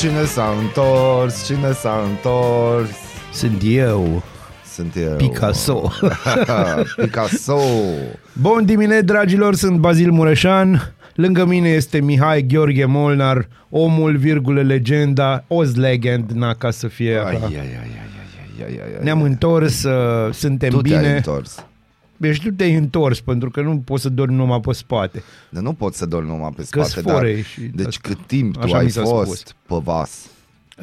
Cine s-a întors? Cine s-a întors? Sunt eu, Sunt eu. Picasso. Picasso. Bun dimineața, dragilor, sunt Bazil Mureșan. Lângă mine este Mihai Gheorghe Molnar, omul, virgulă, legenda, Oz Legend, na, ca să fie Ai, așa. ai, ai, ai, ai, ai, ai, ai. Ne-am întors, uh, suntem Tu te-ai bine. întors. Deci tu te-ai întors, pentru că nu poți să dormi numai pe spate. Dar nu pot să dormi numai pe Că-s spate, dar... fore și Deci asta. cât timp tu Așa ai mi s-a fost spus. pe vas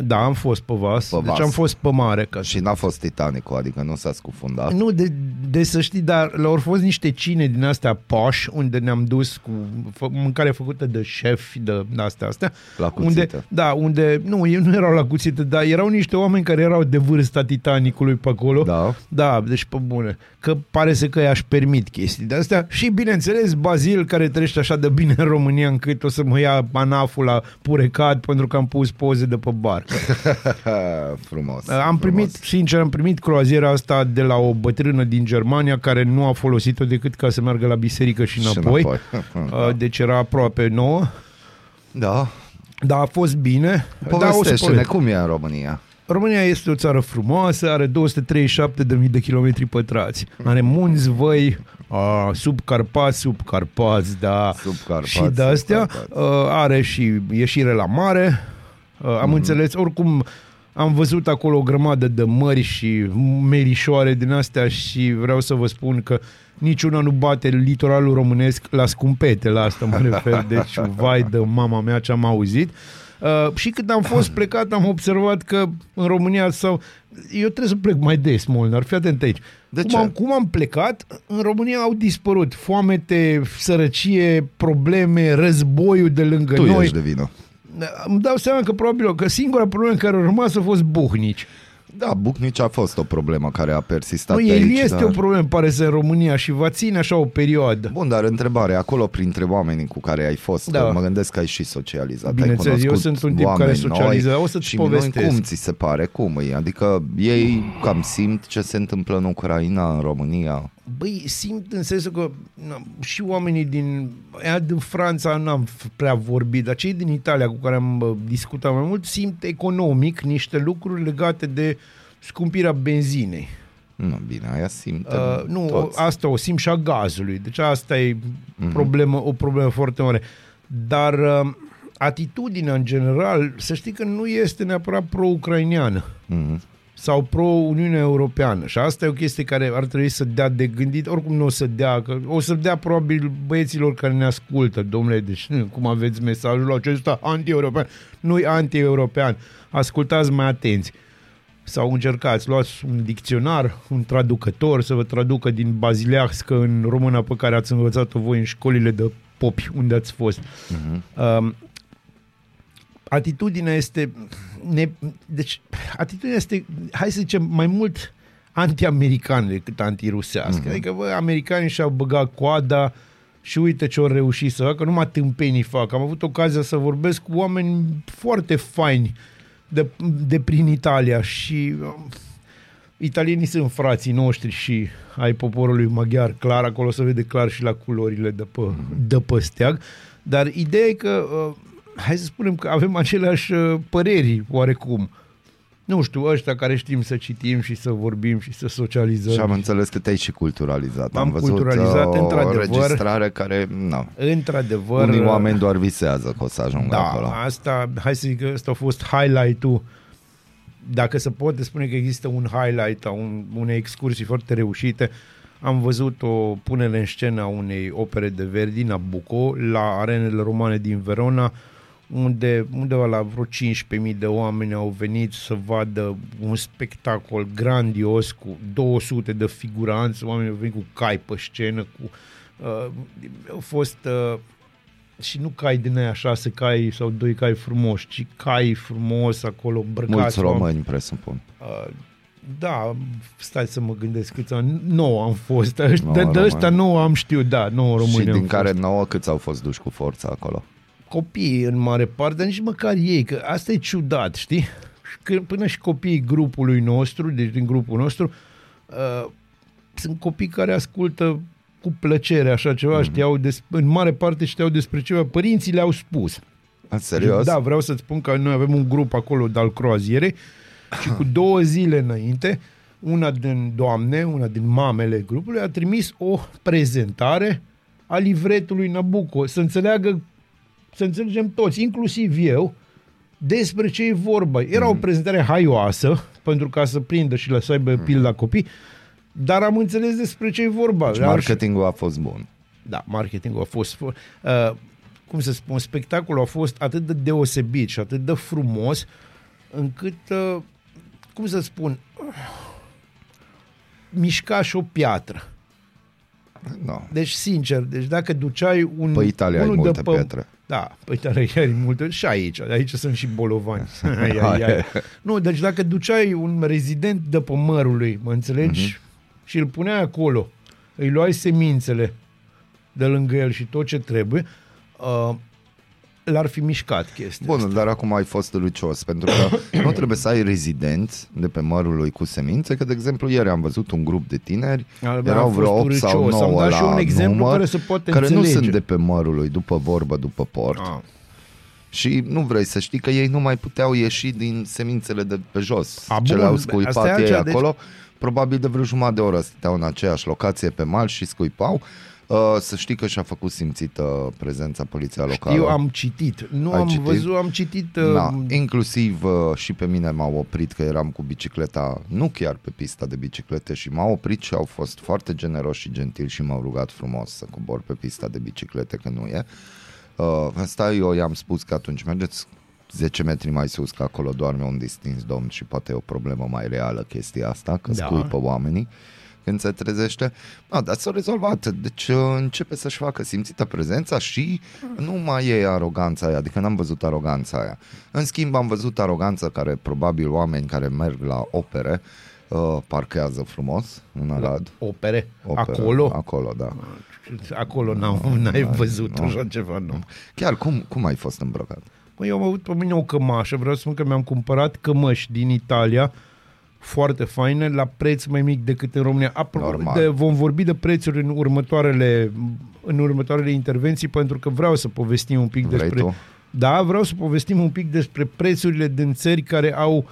Da, am fost pe vas, Pe deci vas. am fost pe mare. Ca și n-a fost Titanicul, adică nu s-a scufundat. Nu, de, de să știi, dar le-au fost niște cine din astea poș, unde ne-am dus cu fă, mâncare făcută de șef, de astea, astea. La unde, cuțită. da, unde, nu, ei nu erau la cuțită, dar erau niște oameni care erau de vârsta Titanicului pe acolo. Da. Da, deci pe bune. Că pare să că i-aș permit chestii de astea. Și bineînțeles, Bazil, care trăiește așa de bine în România încât o să mă ia anaful la purecat pentru că am pus poze de pe bar. frumos. Am primit, frumos. sincer, am primit croaziera asta de la o bătrână din Germania care nu a folosit-o decât ca să meargă la biserică și Și înapoi. înapoi. Uh, Deci era aproape nouă. Da. Dar a fost bine. Da, o să Povestește-ne povestesc. cum e în România. România este o țară frumoasă, are 237.000 de kilometri pătrați. Are munți, văi, a, sub Carpați, sub Carpați, da. Sub Carpați, și de sub astea Carpați. uh, are și ieșire la mare. Uh, am Mhm. înțeles, oricum am văzut acolo o grămadă de mări și merișoare din astea și vreau să vă spun că niciuna nu bate litoralul românesc la scumpete, la asta mă refer, deci vai de mama mea ce am auzit. Uh, și când am fost plecat am observat că în România sau eu trebuie să plec mai des, Molnar, fii atent aici. De cum, ce? Am, cum am plecat, în România au dispărut foamete, sărăcie, probleme, războiul de lângă Tu noi. ești de vină. Îmi dau seama că probabil că singura problemă care a rămas a fost buhnici. Da, Bucnici a fost o problemă care a persistat Nu, pe el aici, este dar... o problemă, pare să în România și va ține așa o perioadă. Bun, dar întrebare, acolo printre oamenii cu care ai fost, Da. da. mă gândesc că ai și socializat, Bineînțeles, ai eu cunoscut sunt un tip care oameni socializează, noi o să-ți și povestesc. Noi, cum ți se pare, cum e? Adică ei cam simt ce se întâmplă în Ucraina, în România? Băi, simt în sensul că na, și oamenii din, aia din Franța n-am f- prea vorbit, dar cei din Italia cu care am bă, discutat mai mult simt economic niște lucruri legate de scumpirea benzinei. Nu, bine, aia simt Uh, nu, toți. asta o simt și a gazului. Deci asta e problemă, o problemă foarte mare. Dar uh, atitudinea în general, să știi că nu este neapărat pro-ucraineană Mhm. Sau pro-Uniunea Europeană. Și asta e o chestie care ar trebui să dea de gândit. Oricum nu o să dea, că o să dea probabil băieților care ne ascultă, domnule, deci nu, cum aveți mesajul acesta anti-european. Nu e anti-european. Ascultați mai atenți. Sau încercați, luați un dicționar, un traducător să vă traducă din bazileaxcă în română pe care ați învățat-o voi în școlile de popi unde ați fost. Mhm. Um, atitudinea este ne, deci atitudinea este hai să zicem mai mult anti-american decât anti-rusească. Mhm. Adică, bă, americanii și-au băgat coada și uite ce au reușit să facă, numai tâmpenii fac. Am avut ocazia să vorbesc cu oameni foarte faini de, de prin Italia și um, italienii sunt frații noștri și ai poporului maghiar, clar, acolo se vede clar și la culorile de pe, de pe steag, dar ideea e că, uh, hai să spunem că avem aceleași uh, păreri, oarecum. Nu știu, ăștia care știm să citim și să vorbim și să socializăm. Și am înțeles că te-ai și culturalizat. M-am am văzut culturalizat, uh, o într-adevăr. înregistrare care, nu, Într-adevăr... unii oameni doar visează că o să ajungă Da, acolo. asta, hai să zic că ăsta a fost highlight-ul. Dacă se poate spune că există un highlight a un, unei excursii foarte reușite, am văzut o punere în scenă a unei opere de Verdi, Nabucco, la arenele romane din Verona, unde undeva la vreo 15.000 de oameni au venit să vadă un spectacol grandios cu 200 de figuranți, oamenii au venit cu cai pe scenă, cu, uh, au fost uh, și nu cai din aia șase cai sau doi cai frumoși, ci cai frumos acolo îmbrăcați. Mulți oameni. români, presupun. Uh, da, stai să mă gândesc câți ani. 9 am fost. Ăștia, Nouă de, de români. ăștia 9 am știut, da, 9 români și am din care fost. nouă câți au fost duși cu forța acolo? Copiii în mare parte, dar nici măcar ei, că asta e ciudat, știi? Și Când, până și copiii grupului nostru, deci din grupul nostru, uh, sunt copii care ascultă cu plăcere așa ceva, mm-hmm. știau des, în mare parte știau despre ceva, părinții le-au spus. În serios? Da, vreau să-ți spun că noi avem un grup acolo de al croazierei și cu două zile înainte, una din doamne, una din mamele grupului, a trimis o prezentare a livretului Nabucco, să înțeleagă, să înțelegem toți, inclusiv eu, despre ce e vorba. Era o prezentare haioasă, pentru ca să prindă și să aibă pil la copii, dar am înțeles despre ce e vorba. Deci Ar- marketingul a fost bun. da, marketingul a fost, uh, cum să spun, spectacolul a fost atât de deosebit și atât de frumos, încât, uh, cum să spun, uh, mișca și o piatră. No. Deci, sincer, deci dacă duceai un... Pe Italia ai unul multe de pietre. Da, pe Italia ai multe. Și aici, aici sunt și bolovani. ai, ai, ai. Nu, deci dacă duceai un rezident de pe mărului, mă înțelegi, Mhm. uh-huh. și îl puneai acolo, îi luai semințele de lângă el și tot ce trebuie, uh, l-ar fi mișcat chestia Bun, asta. dar acum ai fost lucios, pentru că nu trebuie să ai rezidenți de pe mărul lui cu semințe, că, de exemplu, ieri am văzut un grup de tineri, Al- erau a fost vreo 8 sau urâcios. Am 9 dat și la un exemplu număr, care se poate care nu înțelege. sunt de pe mărul lui, după vorbă, după port. Ah. Și nu vrei să știi că ei nu mai puteau ieși din semințele de pe jos. A, Ce bun, le-au asta e scuipat ei altceva, deci- acolo. Probabil de vreo jumătate de oră stăteau în aceeași locație pe mal și scuipau. Uh, să știi că și-a făcut simțită prezența poliției locală. Eu am citit. Nu Ai am citit? văzut, am citit... Uh, Da, inclusiv uh, și pe mine m-au oprit că eram cu bicicleta, nu chiar pe pista de biciclete și m-au oprit și au fost foarte generoși și gentili și m-au rugat frumos să cobor pe pista de biciclete, că nu e. Uh, asta eu i-am spus că atunci mergeți 10 metri mai sus, că acolo doarme un distins domn și poate e o problemă mai reală chestia asta, că Da. da. scuipă oamenii când se trezește. No, dar s-a rezolvat. Deci uh, începe să-și facă simțită prezența și nu mai e aroganța aia, adică n-am văzut aroganța aia. În schimb am văzut aroganță care probabil oameni care merg la opere uh, parchează frumos în Arad. opere. Opere, Acolo? Acolo, da. Acolo n-au, n-ai văzut nu. așa ceva, nu. Chiar cum, cum ai fost îmbrăcat? Mă, eu am avut pe mine o cămașă, vreau să spun că mi-am cumpărat cămăși din Italia, foarte faine, la preț mai mic decât în România. Apro- Normal. de, vom vorbi de prețuri în următoarele, în următoarele intervenții, pentru că vreau să povestim un pic Vrei despre... tu? Da, vreau să povestim un pic despre prețurile din țări care au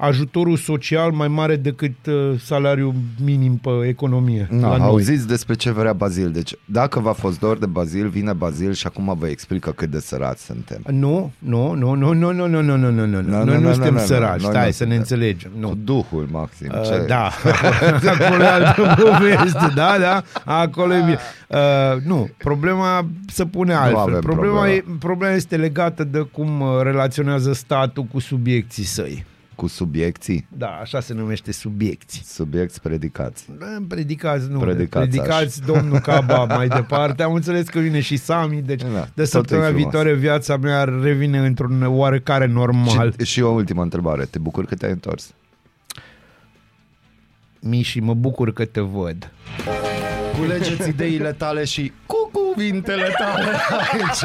ajutorul social mai mare decât uh, salariul minim pe economie. Na, la noi. auziți despre ce vrea Bazil. Deci, dacă v-a fost dor de Bazil, vine Bazil și acum vă explică cât de sărați suntem. Nu, nu, nu, nu, nu, nu, nu, nu, nu, nu, nu. Nu, Noi nu, nu nu, suntem nu, nu, săraci, noi stai nu să ne suntem. înțelegem. Cu Nu. Duhul, maxim. Uh, ce? da, acolo e altă poveste, da, da, acolo e bine. Uh, nu, problema se pune altfel. avem Problema, problema. e, problema este legată de cum uh, relaționează statul cu subiecții săi. Cu subiecții? Da, așa se numește subiecții. Subiecti predicați. Da, Predicați, nu, Predicați predicați domnul Caba mai departe. Am înțeles că vine și Sami, deci Da, de totul e săptămâna frumos. viitoare viața mea revine într-un oarecare normal. Și, și o ultimă întrebare. Te bucur că te-ai întors? Miși, mă bucur că te văd. Culegeți ideile tale și cu cuvintele tale aici.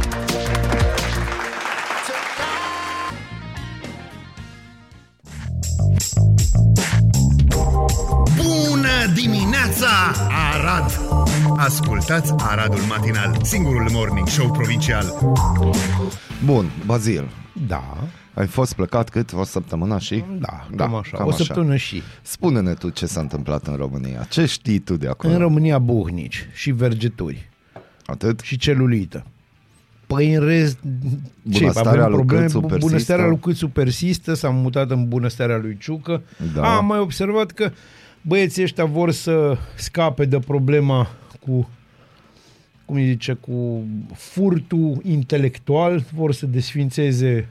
Bună dimineața, Arad! Ascultați Aradul Matinal, singurul morning show provincial. Bun, Bazil. Da, Ai fost plecat cât? O săptămână și? da, cam așa. cam o săptămână și. Spune-ne tu ce s-a întâmplat în România. Ce știi tu de acolo? În România buhnici și vergeturi Atât? și celulită. Păi în rest, ce, Bunăstarea avem lui probleme? Câțu persistă? Bunăstarea lui Câțu persistă, s-a mutat în bunăstarea lui Ciucă. Da. Am mai observat că băieții ăștia vor să scape de problema cu cum îi zice, cu furtul intelectual, vor să desfințeze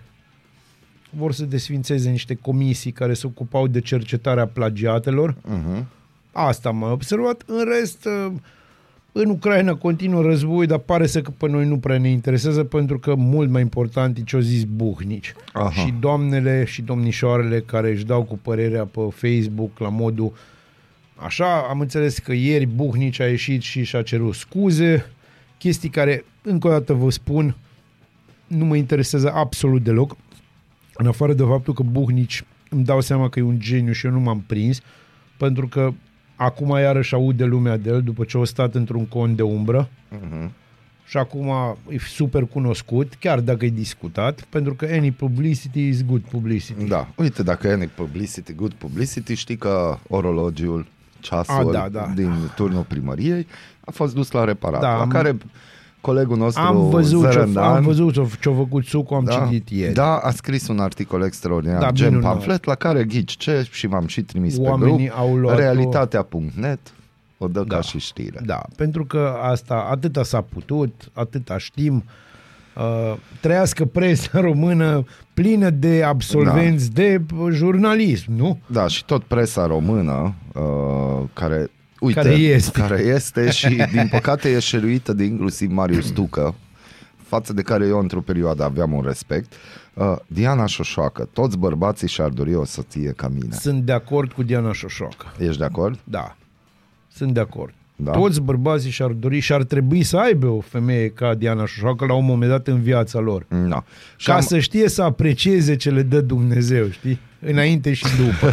vor să desfințeze niște comisii care se ocupau de cercetarea plagiatelor. Uh-huh. Asta am mai observat. În rest, uh, în Ucraina continuă război, dar pare să că pe noi nu prea ne interesează pentru că mult mai important e ce-au zis buhnici. Aha. Și doamnele și domnișoarele care își dau cu părerea pe Facebook la modul Așa, am înțeles că ieri Buhnici a ieșit și și-a cerut scuze, chestii care, încă o dată vă spun, nu mă interesează absolut deloc, în afară de faptul că Buhnici îmi dau seama că e un geniu și eu nu m-am prins, pentru că acum iarăși aud de lumea de el după ce a stat într-un con de umbră Mhm. și acum e super cunoscut, chiar dacă e discutat, pentru că any publicity is good publicity. Da, uite, dacă e publicity, good publicity, știi că orologiul, ceasul A, da, da. din turnul primăriei a fost dus la reparat, Da, la am- care colegul nostru Am văzut, ce Zărândan, am văzut ce-a- ce-a făcut Sucu, am da, citit ieri. Da, a scris un articol extraordinar, Da, gen minunat. pamflet, la care ghici ce și v-am și trimis Oamenii pe au grup, luat-o- realitatea.net, o dă Da. ca și știre. Da, pentru că asta, atâta s-a putut, atâta știm. Uh, trăiască presa română plină de absolvenți Da. de uh, jurnalism, nu? Da, și tot presa română, uh, care, uite, Care este. care este și, din păcate, e șeruită de inclusiv Marius Tucă, față de care eu, într-o perioadă, aveam un respect. Uh, Diana Șoșoacă, toți bărbații și-ar dori o soție ca mine. Sunt de acord cu Diana Șoșoacă. Ești de acord? Da, sunt de acord. Da. Toți bărbații și-ar dori și ar trebui să aibă o femeie ca Diana Șoșoacă la un moment dat în viața lor. No. Și Ca am, să știe să aprecieze ce le dă Dumnezeu, știi? Înainte și după.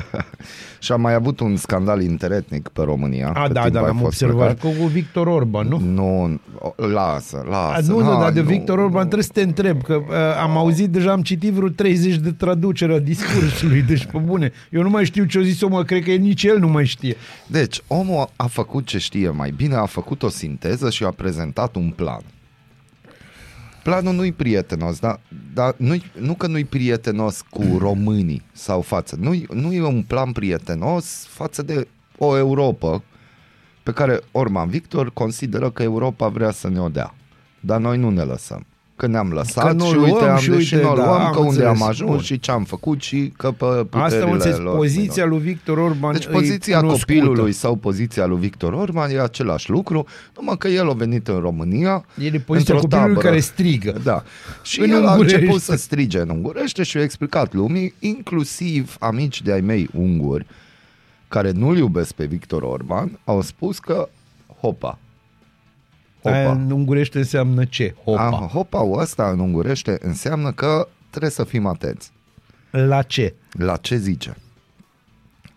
și am mai avut un scandal interetnic pe România. A, pe da, timp da, ai l-am fost observat. plecat. Cu Victor Orban, nu? Nu, o- lasă, A, lasă. nu, nu, dar de nu, Victor Orban nu. trebuie să te întreb, că uh, am auzit deja, am citit vreo 30 de traduceri a discursului, deci pe bune. Eu nu mai știu ce a zis omul, cred că nici el nu mai știe. Deci, omul a făcut ce știe mai bine, a făcut o sinteză și a prezentat un plan. Planul nu-i prietenos, dar, dar nu nu că nu-i prietenos cu românii sau față. Nu, nu e un plan prietenos față de o Europa pe care Orman Victor consideră că Europa vrea să ne o dea. Dar noi nu ne lăsăm. Că ne-am lăsat Că n-o și uite, luăm am, și și uite, nu da, luăm, am că unde înțeles. am ajuns Bun. și ce am făcut și că pe puterile Asta am înțeles, lor. poziția lui Victor Orban Deci e poziția cunoscută. copilului sau poziția lui Victor Orban e același lucru, numai că el a venit în România El e poziția într-o copilului tabără. care strigă. Da. Și În el a ungurește. început să strige în ungurește și a explicat lumii, inclusiv amici de ai mei unguri, care nu-l iubesc pe Victor Orban, au spus că hopa. Aia Hopa. în ungurește înseamnă ce? Hopa. A, hopa ăsta în ungurește înseamnă că trebuie să fim atenți. La ce? La ce zice?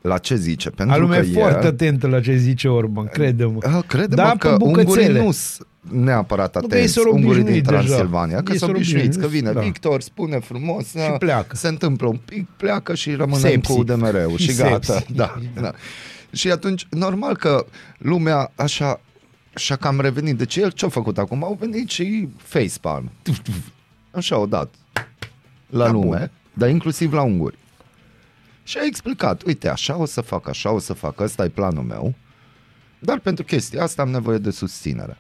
La ce zice? Pentru A lumea că e foarte el- atentă la ce zice Orban, crede-mă. Ah, crede Da, mă pe că ungurii bucățele. nu sunt neapărat Nu, că ei atenți, s-au ungurii din obișnuit deja. Transilvania, că Ei sunt s-au obișnuiți, că obișnuit, vine da. Victor, spune frumos, Și pleacă. se întâmplă un pic, pleacă și rămânem Sepsi. cu DMR-ul și gata. Sepsi. Da, da. Și atunci, normal că lumea așa, așa că am revenit. Deci el ce-a făcut acum? Au venit și facepalm. Așa au dat la Da, lume, bun. dar inclusiv la unguri. Și a explicat, uite, așa o să fac, așa o să fac, ăsta e planul meu, dar pentru chestia asta am nevoie de susținere.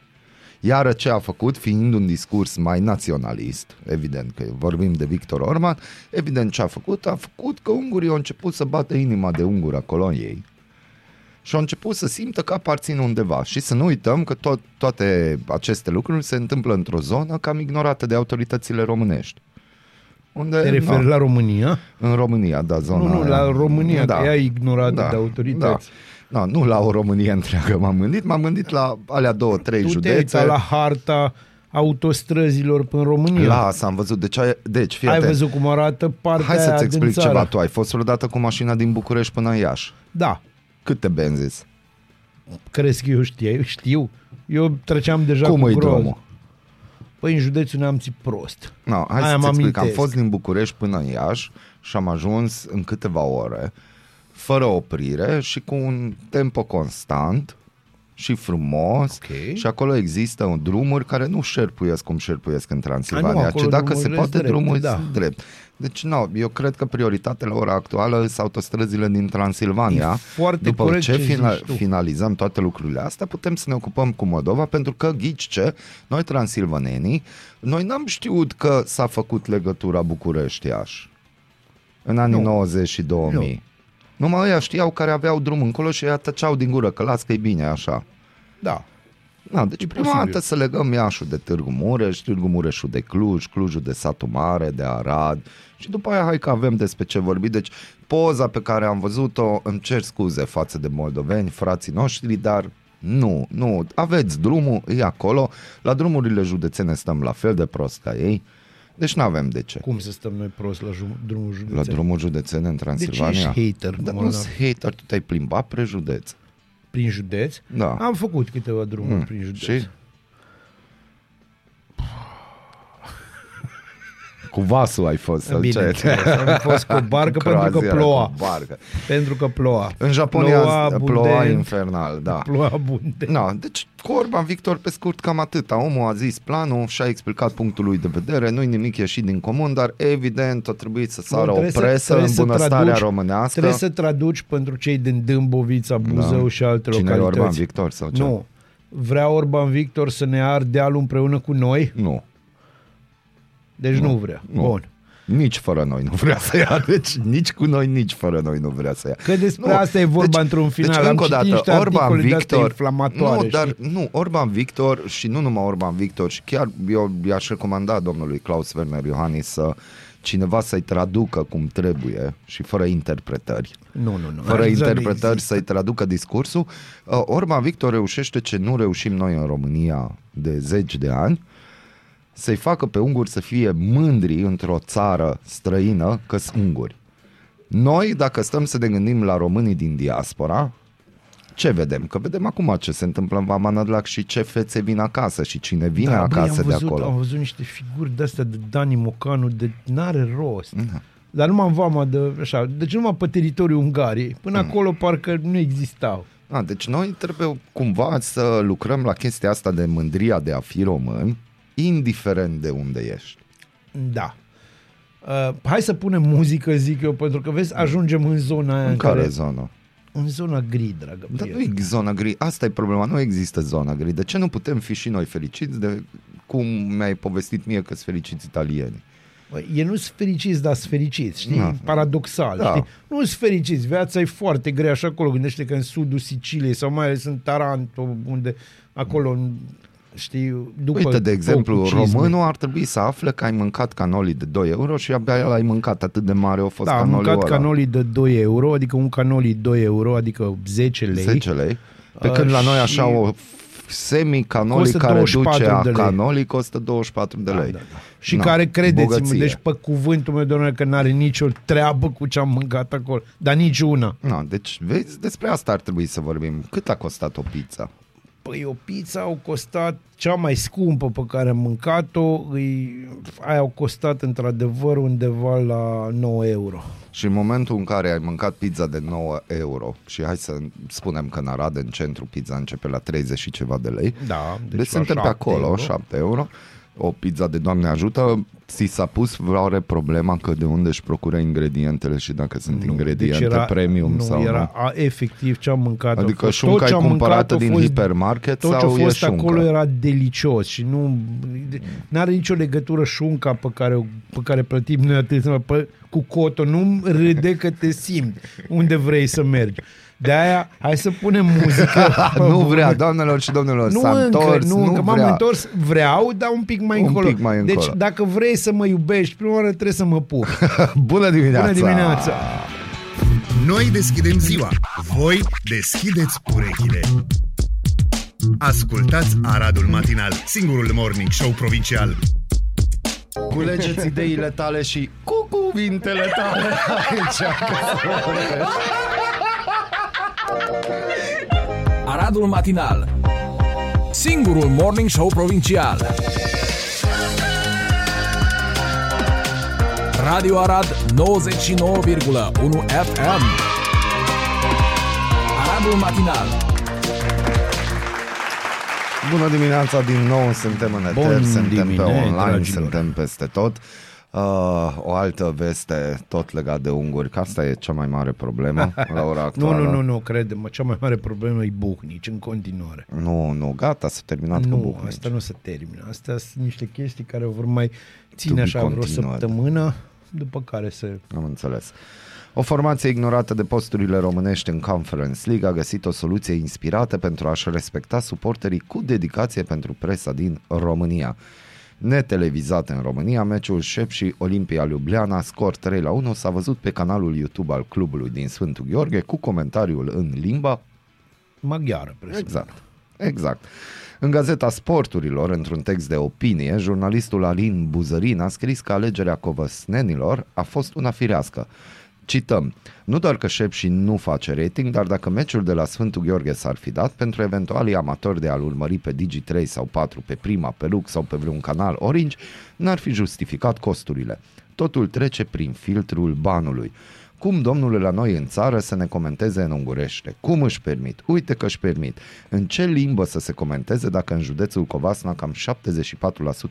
Iară ce a făcut, fiind un discurs mai naționalist, evident că vorbim de Victor Orban, evident ce a făcut, a făcut că ungurii au început să bată inima de ungur a coloniei și au început să simtă că aparțin undeva. Și să nu uităm că tot, toate aceste lucruri se întâmplă într-o zonă cam ignorată de autoritățile românești. Unde, Te referi na, la România? în România, da, zona Nu, nu, aia. la România, că ea e ignorată da, de autorități. Da. No, nu la o Românie întreagă m-am gândit, m-am gândit la alea două, trei Tu te-ai județe. uitat la harta autostrăzilor în România. Las, am văzut. Deci, ai, deci fii Ai atent. văzut cum arată partea Hai aia să-ți din explic țară. ceva. Tu ai fost vreodată cu mașina din București până în Iași. Da, Câte benzi? crezi că eu știu, știu. Eu treceam deja Cum cu e groz. drumul? Păi în județul Neamț e prost. No, hai Aia să-ți mă explic. Am amintesc. fost din București până în Iași și am ajuns în câteva ore, fără oprire și cu un tempo constant și frumos Ok. și acolo există drumuri care nu șerpuiesc cum șerpuiesc în A, Transilvania, nu, ci acolo dacă se drumurile poate sunt drumul drepte, da. da. drept. Deci, nu, eu cred că prioritatea la ora actuală sunt autostrăzile din Transilvania. E foarte După corect ce ce fina- zici tu. finalizăm toate lucrurile astea, putem să ne ocupăm cu Moldova, pentru că, ghici ce, noi transilvanenii, noi n-am știut că s-a făcut legătura București-Iași în anii Nu. 90 și 2000. Numai ăia știau care aveau drum încolo și ăia tăceau din gură, că las că e bine așa. Da. Da, deci E prima posibil. dată să legăm Iașul de Târgu Mureș, Târgu Mureșul de Cluj, Clujul de Satu Mare, de Arad și după aia hai că avem despre ce vorbi. Deci poza pe care am văzut-o, îmi cer scuze față de moldoveni, frații noștri, dar nu, nu, aveți drumul, e acolo, la drumurile județene stăm la fel de prost ca ei, deci nu avem de ce. Cum să stăm noi prost la ju- drumul județean? La drumul județene în De ce Transilvania. ești hater? Dar nu Molnar? sunt hater, tu te-ai plimbat pre județ. Prin județ? Da. Am făcut câteva drumuri Mm, prin județ. Și? Cu vasul ai fost sau Bine, ce? am fost cu o barcă pentru că Croaziera ploua. cu barcă. Pentru că ploua. În Japonia Ploua ploua, ploua abundent. infernal, da. Ploua abundent. Na, deci cu Orban Victor pe scurt cam atâta. Omul a zis planul și a explicat punctul lui de vedere, nu-i nimic ieșit din comun, dar evident a trebuit să sară Bun, o trebuie să- presă trebuie în să bunăstarea traduci- românească. Trebuie să traduci pentru cei din Dâmbovița, Buzău Da. și alte Cine e localități. Orban Victor sau ce? Nu. Vrea Orban Victor să ne ia Ardealul împreună cu noi? Nu. Deci nu, vrea. Nu. Bun. Nici fără noi nu vrea să ia, deci nici cu noi, nici fără noi nu vrea să ia. Că despre asta e vorba într-un final. Am încă o citit niște dată, Orban articole de-astea Victor, inflamatoare, nu, dar știi? nu, Orban Victor și nu numai Orban Victor, și chiar eu i-aș recomanda domnului Klaus Werner Iohannis să cineva să-i traducă cum trebuie și fără interpretări. Nu, nu, nu. Fără Așa nu interpretări există. să-i traducă discursul. Uh, Orban Victor reușește ce nu reușim noi în România de zeci de ani, să-i facă pe unguri să fie mândri într-o țară străină că sunt unguri. Noi, dacă stăm să ne gândim la românii din diaspora, ce vedem? Că vedem acum ce se întâmplă în Vama Nădlac și ce fețe vin acasă și cine vine Da, băi, acasă am de văzut, acolo. Am văzut niște figuri de-astea de Dani Mocanu, de n-are rost. Da. Dar numai în vama de așa, deci numai pe teritoriul Ungariei. Până Mm. acolo parcă nu existau. A, deci noi trebuie cumva să lucrăm la chestia asta de mândria de a fi român, indiferent de unde ești. Da. Uh, hai să punem muzică, zic eu, pentru că vezi, ajungem în zona aia În în care care, zonă? în zona gri, dragă Dar nu prieten. e zona gri, asta e problema, nu există zona gri. De ce nu putem fi și noi fericiți de cum mi-ai povestit mie că sunt fericiți italieni? Băi, E nu sunt fericiți, dar sunt fericiți, știi? Da. Paradoxal, Da. știi? Nu sunt fericiți, viața e foarte grea și acolo. Gândește că în sudul Siciliei sau mai ales în Taranto, unde acolo, în- știi, după Uite, de exemplu, focul cizmei. românul ar trebui să afle că ai mâncat canoli de 2 euro și abia l-ai mâncat atât de mare, au fost Da, am canoliul mâncat ăla. canolii de 2 euro, adică un canoli 2 euro, adică 10 lei. 10 lei. Pe Uh, când la noi și așa o semi-canoli costă care 24 duce a de lei. canoli costă 24 de lei. Da, da, da. Și Na, care, credeți-mă, bogăție. deci pe cuvântul meu, doamne, că n-are nicio treabă cu ce am mâncat acolo, dar nici una. Na, deci, vezi, despre asta ar trebui să vorbim. Cât a costat o pizza? Păi o pizza au costat cea mai scumpă pe care am mâncat-o, îi, aia au costat într-adevăr undeva la 9 euro. Și în momentul în care ai mâncat pizza de 9 euro și hai să spunem că în Arad, în centru, pizza începe la 30 și ceva de lei, Da, deci, deci la suntem pe 7 acolo, euro. 7 euro, o pizza de Doamne ajută, ți s-a pus oare problema că de unde își procură ingredientele și dacă sunt ingrediente deci premium nu, sau era nu? A, efectiv ce am mâncat. a Adică fost- șunca tot ce ai am cumpărată mâncat a din fost- hipermarket tot ce a sau e fost șuncă? acolo era delicios și nu are nicio legătură șunca pe care, o- pe care plătim noi atât pe, cu coto. Nu râde că te simți unde vrei să mergi. De aia, hai să punem muzică. pe nu bune. vrea, doamnelor și domnilor, Nu s-a încă, întors, nu, încă m-am vrea. întors, vreau, dar un pic mai Un încolo. pic mai încolo. Deci dacă vrei să mă iubești, prima oară trebuie să mă pup. Bună dimineața! Bună dimineața! Noi deschidem ziua, voi deschideți urechile. Ascultați Aradul Matinal, singurul morning show provincial. Culegeți ideile tale și cu cuvintele tale aici. Aradul Matinal Singurul Morning Show Provincial Radio Arad 99,1 FM Aradul Matinal Bună dimineața din nou, suntem în eter, Bun suntem pe dimine, online, dragilor. suntem peste tot. Uh, o altă veste tot legat de unguri, că asta e cea mai mare problemă la ora Nu, actuală. nu, nu, nu, crede-mă, cea mai mare problemă e buhnici în continuare. Nu, nu, gata, s-a terminat cu Nu, bucnici. asta nu se termină. Astea sunt niște chestii care vor mai To ține be așa vreo continued. săptămână. după care se... Am înțeles. O formație ignorată de posturile românești în Conference League a găsit o soluție inspirată pentru a-și respecta suporterii cu dedicație pentru presa din România. Netelevizat în România, meciul Șep și Olimpia Ljubljana, scor 3 la 1, s-a văzut pe canalul YouTube al clubului din Sfântul Gheorghe cu comentariul în limba Maghiară, presupun. Exact. Exact. În Gazeta Sporturilor, într-un text de opinie, jurnalistul Alin Buzărin a scris că alegerea covăsnenilor a fost una firească. Cităm, nu doar că și nu face rating, dar dacă meciul de la Sfântul Gheorghe s-ar fi dat, pentru eventualii amatori de a-l urmări pe Digi3 sau 4, pe Prima, pe Lux sau pe vreun canal Orange, n-ar fi justificat costurile. Totul trece prin filtrul banului. Cum, domnule, la noi în țară să ne comenteze în ungurește? Cum își permit? Uite că își permit. În ce limbă să se comenteze dacă în județul Covasna cam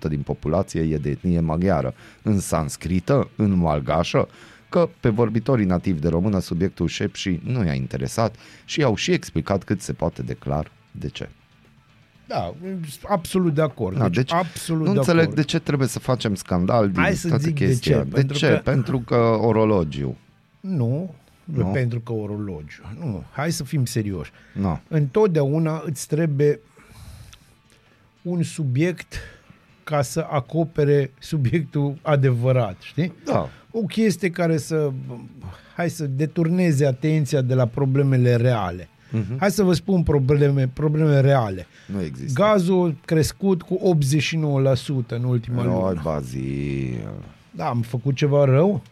74% din populație e de etnie maghiară? În sanscrită? În malgașă? Că pe vorbitorii nativi de română subiectul șepși nu i-a interesat și au și explicat cât se poate de clar de ce. Da, absolut de acord. Da, deci, deci absolut nu de înțeleg acord. de ce trebuie să facem scandal din Hai să toată zic de chestia. ce, De pentru ce? că- Pentru că orologiu. Nu, Nu? nu, pentru că orologiu. Nu, hai să fim serioși. Nu. Întotdeauna îți trebuie un subiect ca să acopere subiectul adevărat, știi? Da. O chestie care să, hai să deturneze atenția de la problemele reale. Uh-huh. Hai să vă spun probleme, probleme reale. Nu există. Gazul crescut cu 89% în ultima Oi, lună. bazi. Da, am făcut ceva rău?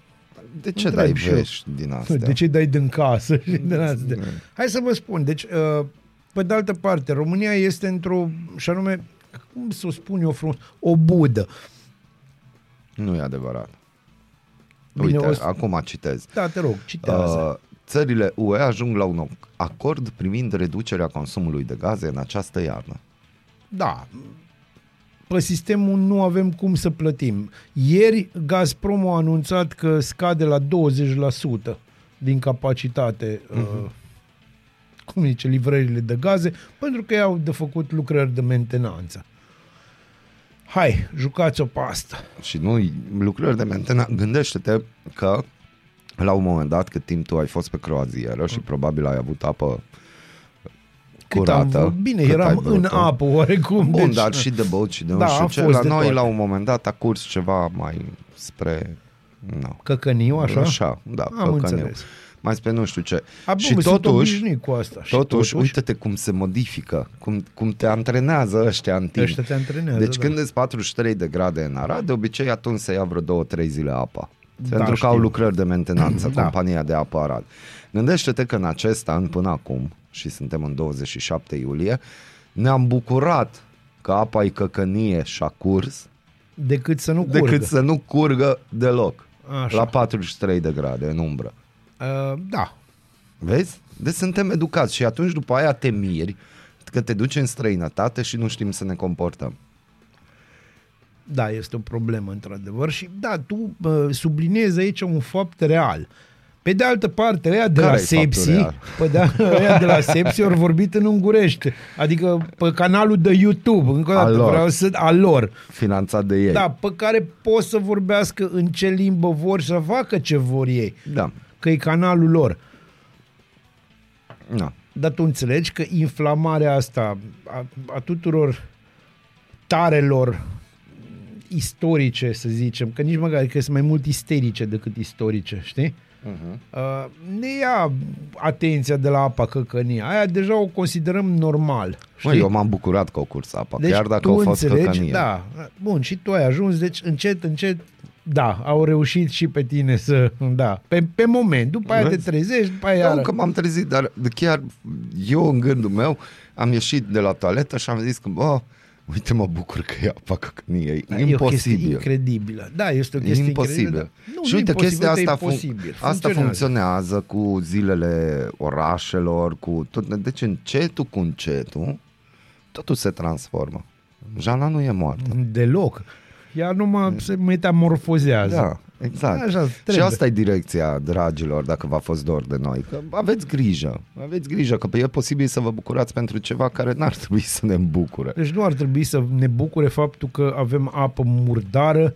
De ce Întreb dai și eu. vești din astea? De ce dai din casă? și din astea? Hai să vă spun. Deci, uh, pe de altă parte, România este într-o, și anume, cum să o spun eu frumos, o budă. Nu e adevărat. Bine, Uite, o să- acum citez. Da, te rog, citează. Uh, țările UE ajung la un acord privind reducerea consumului de gaze în această iarnă. Da. Pe sistemul nu avem cum să plătim. Ieri Gazprom a anunțat că scade la 20% din capacitate uh-huh. cum zice, livrările de gaze, pentru că ei au de făcut lucrări de mentenanță. Hai, jucați-o pe asta. Și nu lucrări de mentenanță. Gândește-te că la un moment dat, cât timp tu ai fost pe croazieră și probabil ai avut apă Cât curată. am, bine, cât ai eram în vrut-o. apă oarecum. Bun, deci, dar și de băut și de nu Da, știu a ce. fost La de noi, toate. la un moment dat, a curs ceva mai spre... No. Căcăniu, așa? Așa, da, Am căcăniu. înțeles. Mai spre nu știu ce. A, bun, și sunt totuși, obișnuit cu asta. Și totuși, uite-te cum se modifică, cum, cum te antrenează ăștia în timp. Ăștia te antrenează, Deci da. când îți 43 de grade în Arad, de obicei atunci se ia vreo 2-3 zile apa. Da, Pentru că au știu. lucrări de mentenanță, Da. compania de apă Arad. Gândește-te că în acest an, până acum, și suntem în 27 iulie, ne-am bucurat că apa e căcănie și a curs, Decât să nu curgă. decât să nu curgă deloc. Așa. La 43 de grade în umbră. Uh, da. Vezi? Deci suntem educați și atunci după aia te miri că te duci în străinătate și nu știm să ne comportăm. Da, este o problemă într-adevăr și da, tu uh, subliniezi aici un fapt real. Pe de altă parte, ăia de Care-i la faptul Sepsi, real? pe de, ăia de la Sepsi au vorbit în ungurește, adică pe canalul de YouTube, încă o dată Al lor. vreau să al lor. Finanțat de ei. Da, pe care pot să vorbească în ce limbă vor și să facă ce vor ei, Da. Că e canalul lor. da. Dar tu înțelegi că inflamarea asta a, a tuturor tarelor istorice, să zicem, că nici măcar că sunt mai mult isterice decât istorice, știi? Uh-huh. Uh, ne ia atenția de la apa căcănia. Aia deja o considerăm normal. Mă, eu m-am bucurat că o curs apa, deci chiar dacă tu au fost înțelegi, căcănie. da, bun, și tu ai ajuns, deci încet, încet, da, au reușit și pe tine să, da, pe, pe moment, după aia te Vezi? trezești, după aia... Nu că m-am trezit, dar chiar eu în gândul meu am ieșit de la toaletă și am zis că, bă, uite mă bucur că e apa căcănie, e Da, E o chestie imposibil. incredibilă. Da, este o E chestie imposibil. incredibilă. Nu, și nu uite, imposibil, chestia că asta, e fun- posibil. asta Funcționează. funcționează cu zilele orașelor, cu tot. Deci încetul cu încetul, totul se transformă. Jana nu e moartă. Deloc. Ea numai se metamorfozează. Da, exact. Așa și trebuie. asta e direcția, dragilor, dacă v-a fost dor de noi. Că aveți grijă, aveți grijă, că e posibil să vă bucurați pentru ceva care n-ar trebui să ne bucure. Deci nu ar trebui să ne bucure faptul că avem apă murdară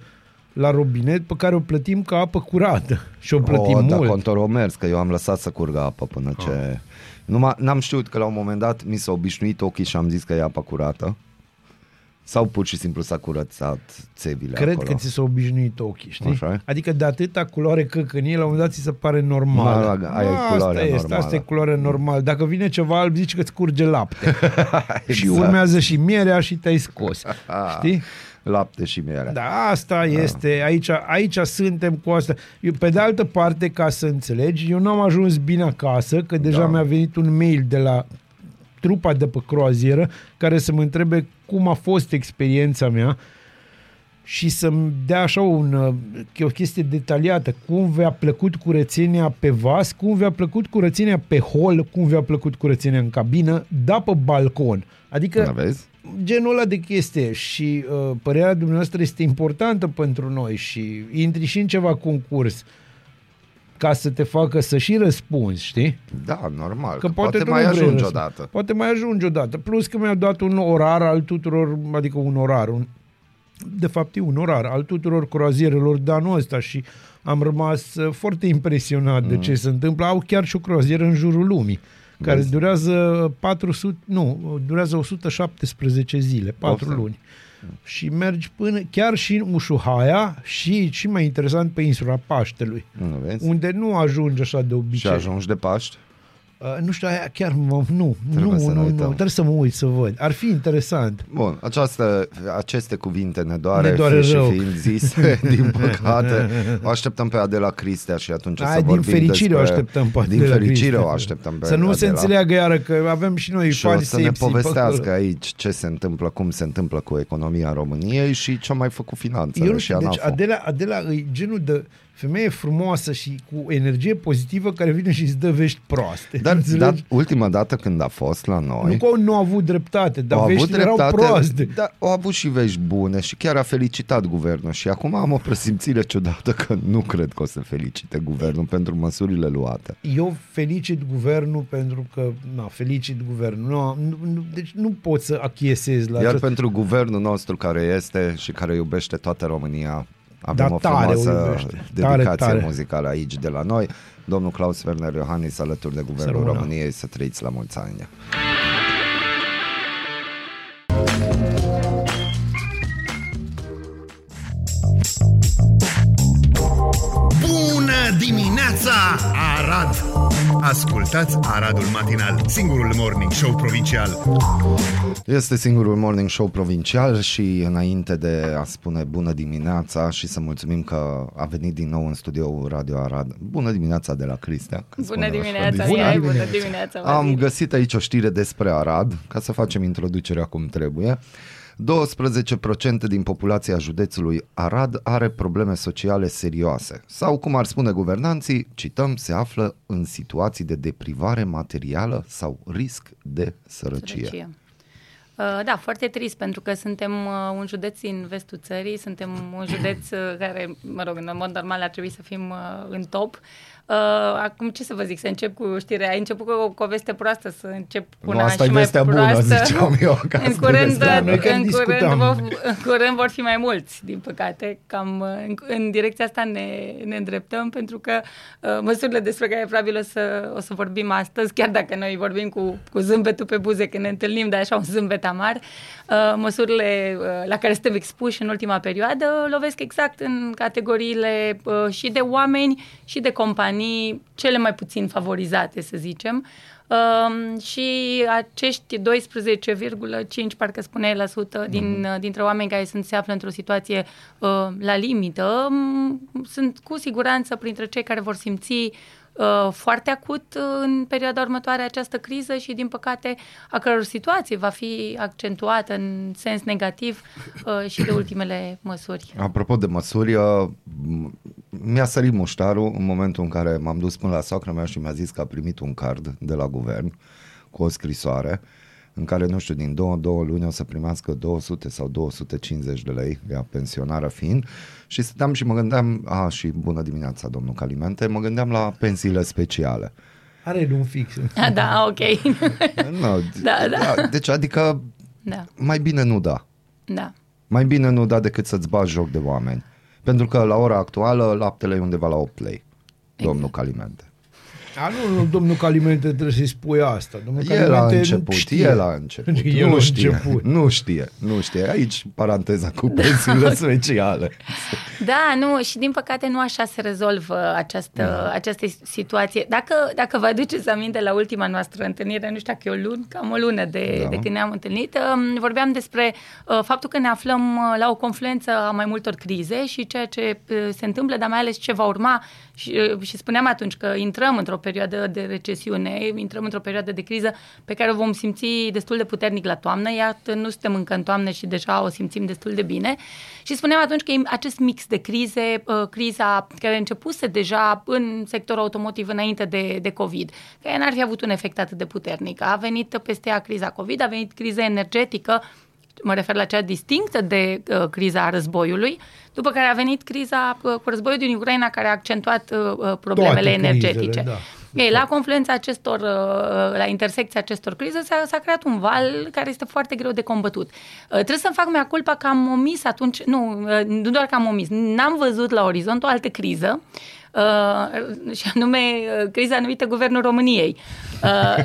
la robinet pe care o plătim ca apă curată și o plătim o, da, mult. contorul mers, că eu am lăsat să curgă apă până Ah. ce... Numai, n-am știut că la un moment dat mi s-a obișnuit ochii și am zis că e apa curată. Sau pur și simplu s-a curățat țevile Cred acolo. că ți s-a obișnuit ochii, știi? Așa e? Adică de atâta culoare căcănie, la un moment dat ți se pare normal. Mă, aia e culoarea asta este, normală. asta e culoare normal. Dacă vine ceva alb, zici că îți curge lapte. Și Exact. urmează și mierea și te-ai scos. Știi? Lapte și miere. Da, asta este, aici, aici suntem cu asta. Eu, pe de altă parte, ca să înțelegi, eu n-am ajuns bine acasă, că deja Da. mi-a venit un mail de la trupa de pe croazieră care să mă întrebe cum a fost experiența mea și să-mi dea așa un, uh, o chestie detaliată, cum vi-a plăcut curățenia pe vas, cum vi-a plăcut curățenia pe hol, cum vi-a plăcut curățenia în cabină, da pe balcon. Adică Da, vezi? genul ăla de chestie și uh, părerea dumneavoastră este importantă pentru noi și intri și în ceva concurs ca să te facă să și răspunzi, știi? Da, normal. Că Că poate, poate tu mai nu vrei ajungi răspuns. odată. Poate mai ajungi odată. Plus că mi-a dat un orar al tuturor, adică un orar, un, de fapt e un orar al tuturor croazierelor de anul ăsta și am rămas uh, foarte impresionat Mm. de ce se întâmplă. Au chiar și o croazieră în jurul lumii care Vezi? durează 400, nu, durează 117 zile, 4 Poftim. luni. Și mergi până chiar și în Ușuhaia și, și mai interesant pe insula Paștelui, Nu vezi? unde nu ajungi așa de Și obicei. ajungi de Paști? Uh, nu știu, aia chiar mă, nu, Trebuie nu, să ne nu, nu, uităm. trebuie să mă uit să văd. Ar fi interesant. Bun, această, aceste cuvinte ne doare, Ne doare fi și rău. fiind zise, din păcate. O așteptăm pe Adela Cristea și atunci Ai, să din vorbim fericire o despre... așteptăm pe Din Adela fericire Cristea. o așteptăm pe Să nu se Adela. înțeleagă iară că avem și noi Și o fani să ne sepsi pe povestească acolo. aici ce se întâmplă, cum se întâmplă cu economia României și ce a mai făcut finanțele Eu nu și știu, deci ANAF-ul. Adela, Adela e genul de femeie frumoasă și cu energie pozitivă care vine și îți dă vești proaste. Dar, Înțelegi? dar ultima dată când a fost la noi... nu că nu au avut dreptate, dar au avut veștile erau dreptate, proaste. Dar au avut și vești bune și chiar a felicitat guvernul și acum am o presimțire ciudată că nu cred că o să felicite guvernul pentru măsurile luate. Eu felicit guvernul pentru că, na, felicit guvernul. Nu, nu, nu, deci nu pot să achiesez la Iar această... pentru guvernul nostru care este și care iubește toată România, avem Da, o tare o frumoasă iubește. dedicație Tare, tare. muzicală aici de la noi. Domnul Claus Werner Iohannis alături de Guvernul rămână. României să trăiți la mulți ani. Bună dimineața, Arad! Ascultați Aradul Matinal, singurul morning show provincial. Este singurul morning show provincial și înainte de a spune bună dimineața și să mulțumim că a venit din nou în studio Radio Arad. Bună dimineața de la Cristea. că Bună spune așa dimineața, din Bună Mihai, start. bună dimineața. dimineața, Am Vasile. găsit aici o știre despre Arad, ca să facem introducerea cum trebuie. 12% din populația județului Arad are probleme sociale serioase sau, cum ar spune guvernanții, cităm, se află în situații de deprivare materială sau risc de sărăcie. Sărăcie. Uh, Da, foarte trist pentru că suntem uh, un județ în vestul țării, suntem un județ uh, care, mă rog, în mod normal ar trebui să fim uh, în top. Uh, Acum ce să vă zic, să încep cu știrea, ai început cu o, o veste proastă, să încep cu Nu, una asta e și mai vestea bună, proastă. ziceam eu, că în asta e curând, vestea bună. Noi chiar în, curând discutam. vor, în curând vor fi mai mulți, din păcate. Cam uh, în, în direcția asta ne, ne îndreptăm pentru că uh, măsurile despre care probabil o să, o să vorbim astăzi, chiar dacă noi vorbim cu, cu zâmbetul pe buze când ne întâlnim, dar așa un zâmbet amar, uh, măsurile uh, la care suntem expuși în ultima perioadă lovesc exact în categoriile uh, și de oameni și de companii cele mai puțin favorizate, să zicem. Um, și acești 12,5 parcă spune la sută din, uh, dintre oameni care sunt, se află într-o situație uh, la limită um, sunt cu siguranță printre cei care vor simți uh, foarte acut uh, în perioada următoare această criză și, din păcate, a căror situație va fi accentuată în sens negativ uh, și de ultimele măsuri. Apropo de măsuri, uh, m- mi-a sărit muștarul în momentul în care m-am dus până la soacră mea și mi-a zis că a primit un card de la guvern cu o scrisoare în care, nu știu, din două, două luni o să primească 200 sau 250 de lei, ea pensionară fiind, și stăteam și mă gândeam, a, și bună dimineața, domnul Calimente, mă gândeam la pensiile speciale. Are el un fix. Ah, da, ok. No, Da, da. Deci, adică, da, mai bine nu da. da. Mai bine nu da decât să-ți bagi joc de oameni. Pentru că la ora actuală laptele e undeva la 8 lei, domnul Calimente. A, nu, nu, domnul Calimente trebuie să-i spui asta. Domnul El la Calimente început, știe. el la început. El nu la știe, început. nu știe, nu știe. Aici paranteza cu pensiile speciale. Da, nu, și din păcate nu așa se rezolvă această, Da. această situație. Dacă, dacă vă aduceți aminte la ultima noastră întâlnire, nu știu dacă e o lună, cam o lună de, Da. de când ne-am întâlnit, um, vorbeam despre uh, faptul că ne aflăm uh, la o confluență a mai multor crize și ceea ce uh, se întâmplă, dar mai ales ce va urma și, uh, și spuneam atunci că intrăm într-o perioadă de recesiune, intrăm într-o perioadă de criză pe care o vom simți destul de puternic la toamnă, iată, nu suntem încă în toamnă și deja o simțim destul de bine. Și spuneam atunci că e acest mix de crize, uh, criza care începuse deja în sectorul automotiv înainte de, de COVID, care n-ar fi avut un efect atât de puternic. A venit peste ea criza COVID, a venit criza energetică, mă refer la cea distinctă de uh, criza războiului, după care a venit criza uh, cu războiul din Ucraina, care a accentuat uh, uh, problemele Toate crizele, energetice. da. Ei, la confluența acestor, uh, la intersecția acestor crize s-a, s-a creat un val care este foarte greu de combătut. Uh, Trebuie să-mi fac mea culpa că am omis atunci, nu, uh, nu doar că am omis, n-am văzut la orizont o altă criză, Uh, și anume uh, criza numită Guvernul României. Uh,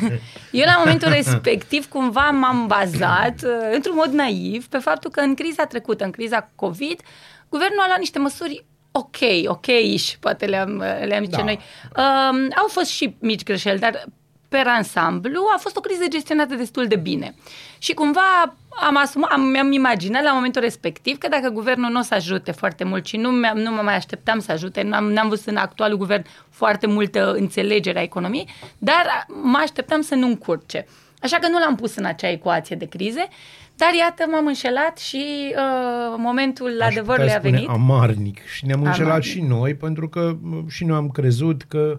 eu la momentul respectiv cumva m-am bazat uh, într-un mod naiv pe faptul că în criza trecută, în criza COVID, guvernul a luat niște măsuri ok, ok-ish, poate le-am, le-am zice Da. noi. Uh, au fost și mici greșeli, dar per ansamblu a fost o criză gestionată destul de bine. Și cumva am asumat, am, mi-am imaginat la momentul respectiv că dacă guvernul nu o să ajute foarte mult și nu, mi-am, nu mă mai așteptam să ajute, n-am, n-am văzut în actualul guvern foarte multă înțelegere a economiei, dar mă așteptam să nu încurce. Așa că nu l-am pus în acea ecuație de crize, dar iată m-am înșelat și uh, momentul Aș adevărului putea a spune venit. Amarnic. Și ne-am înșelat Amarnic. și noi, pentru că m, și noi am crezut că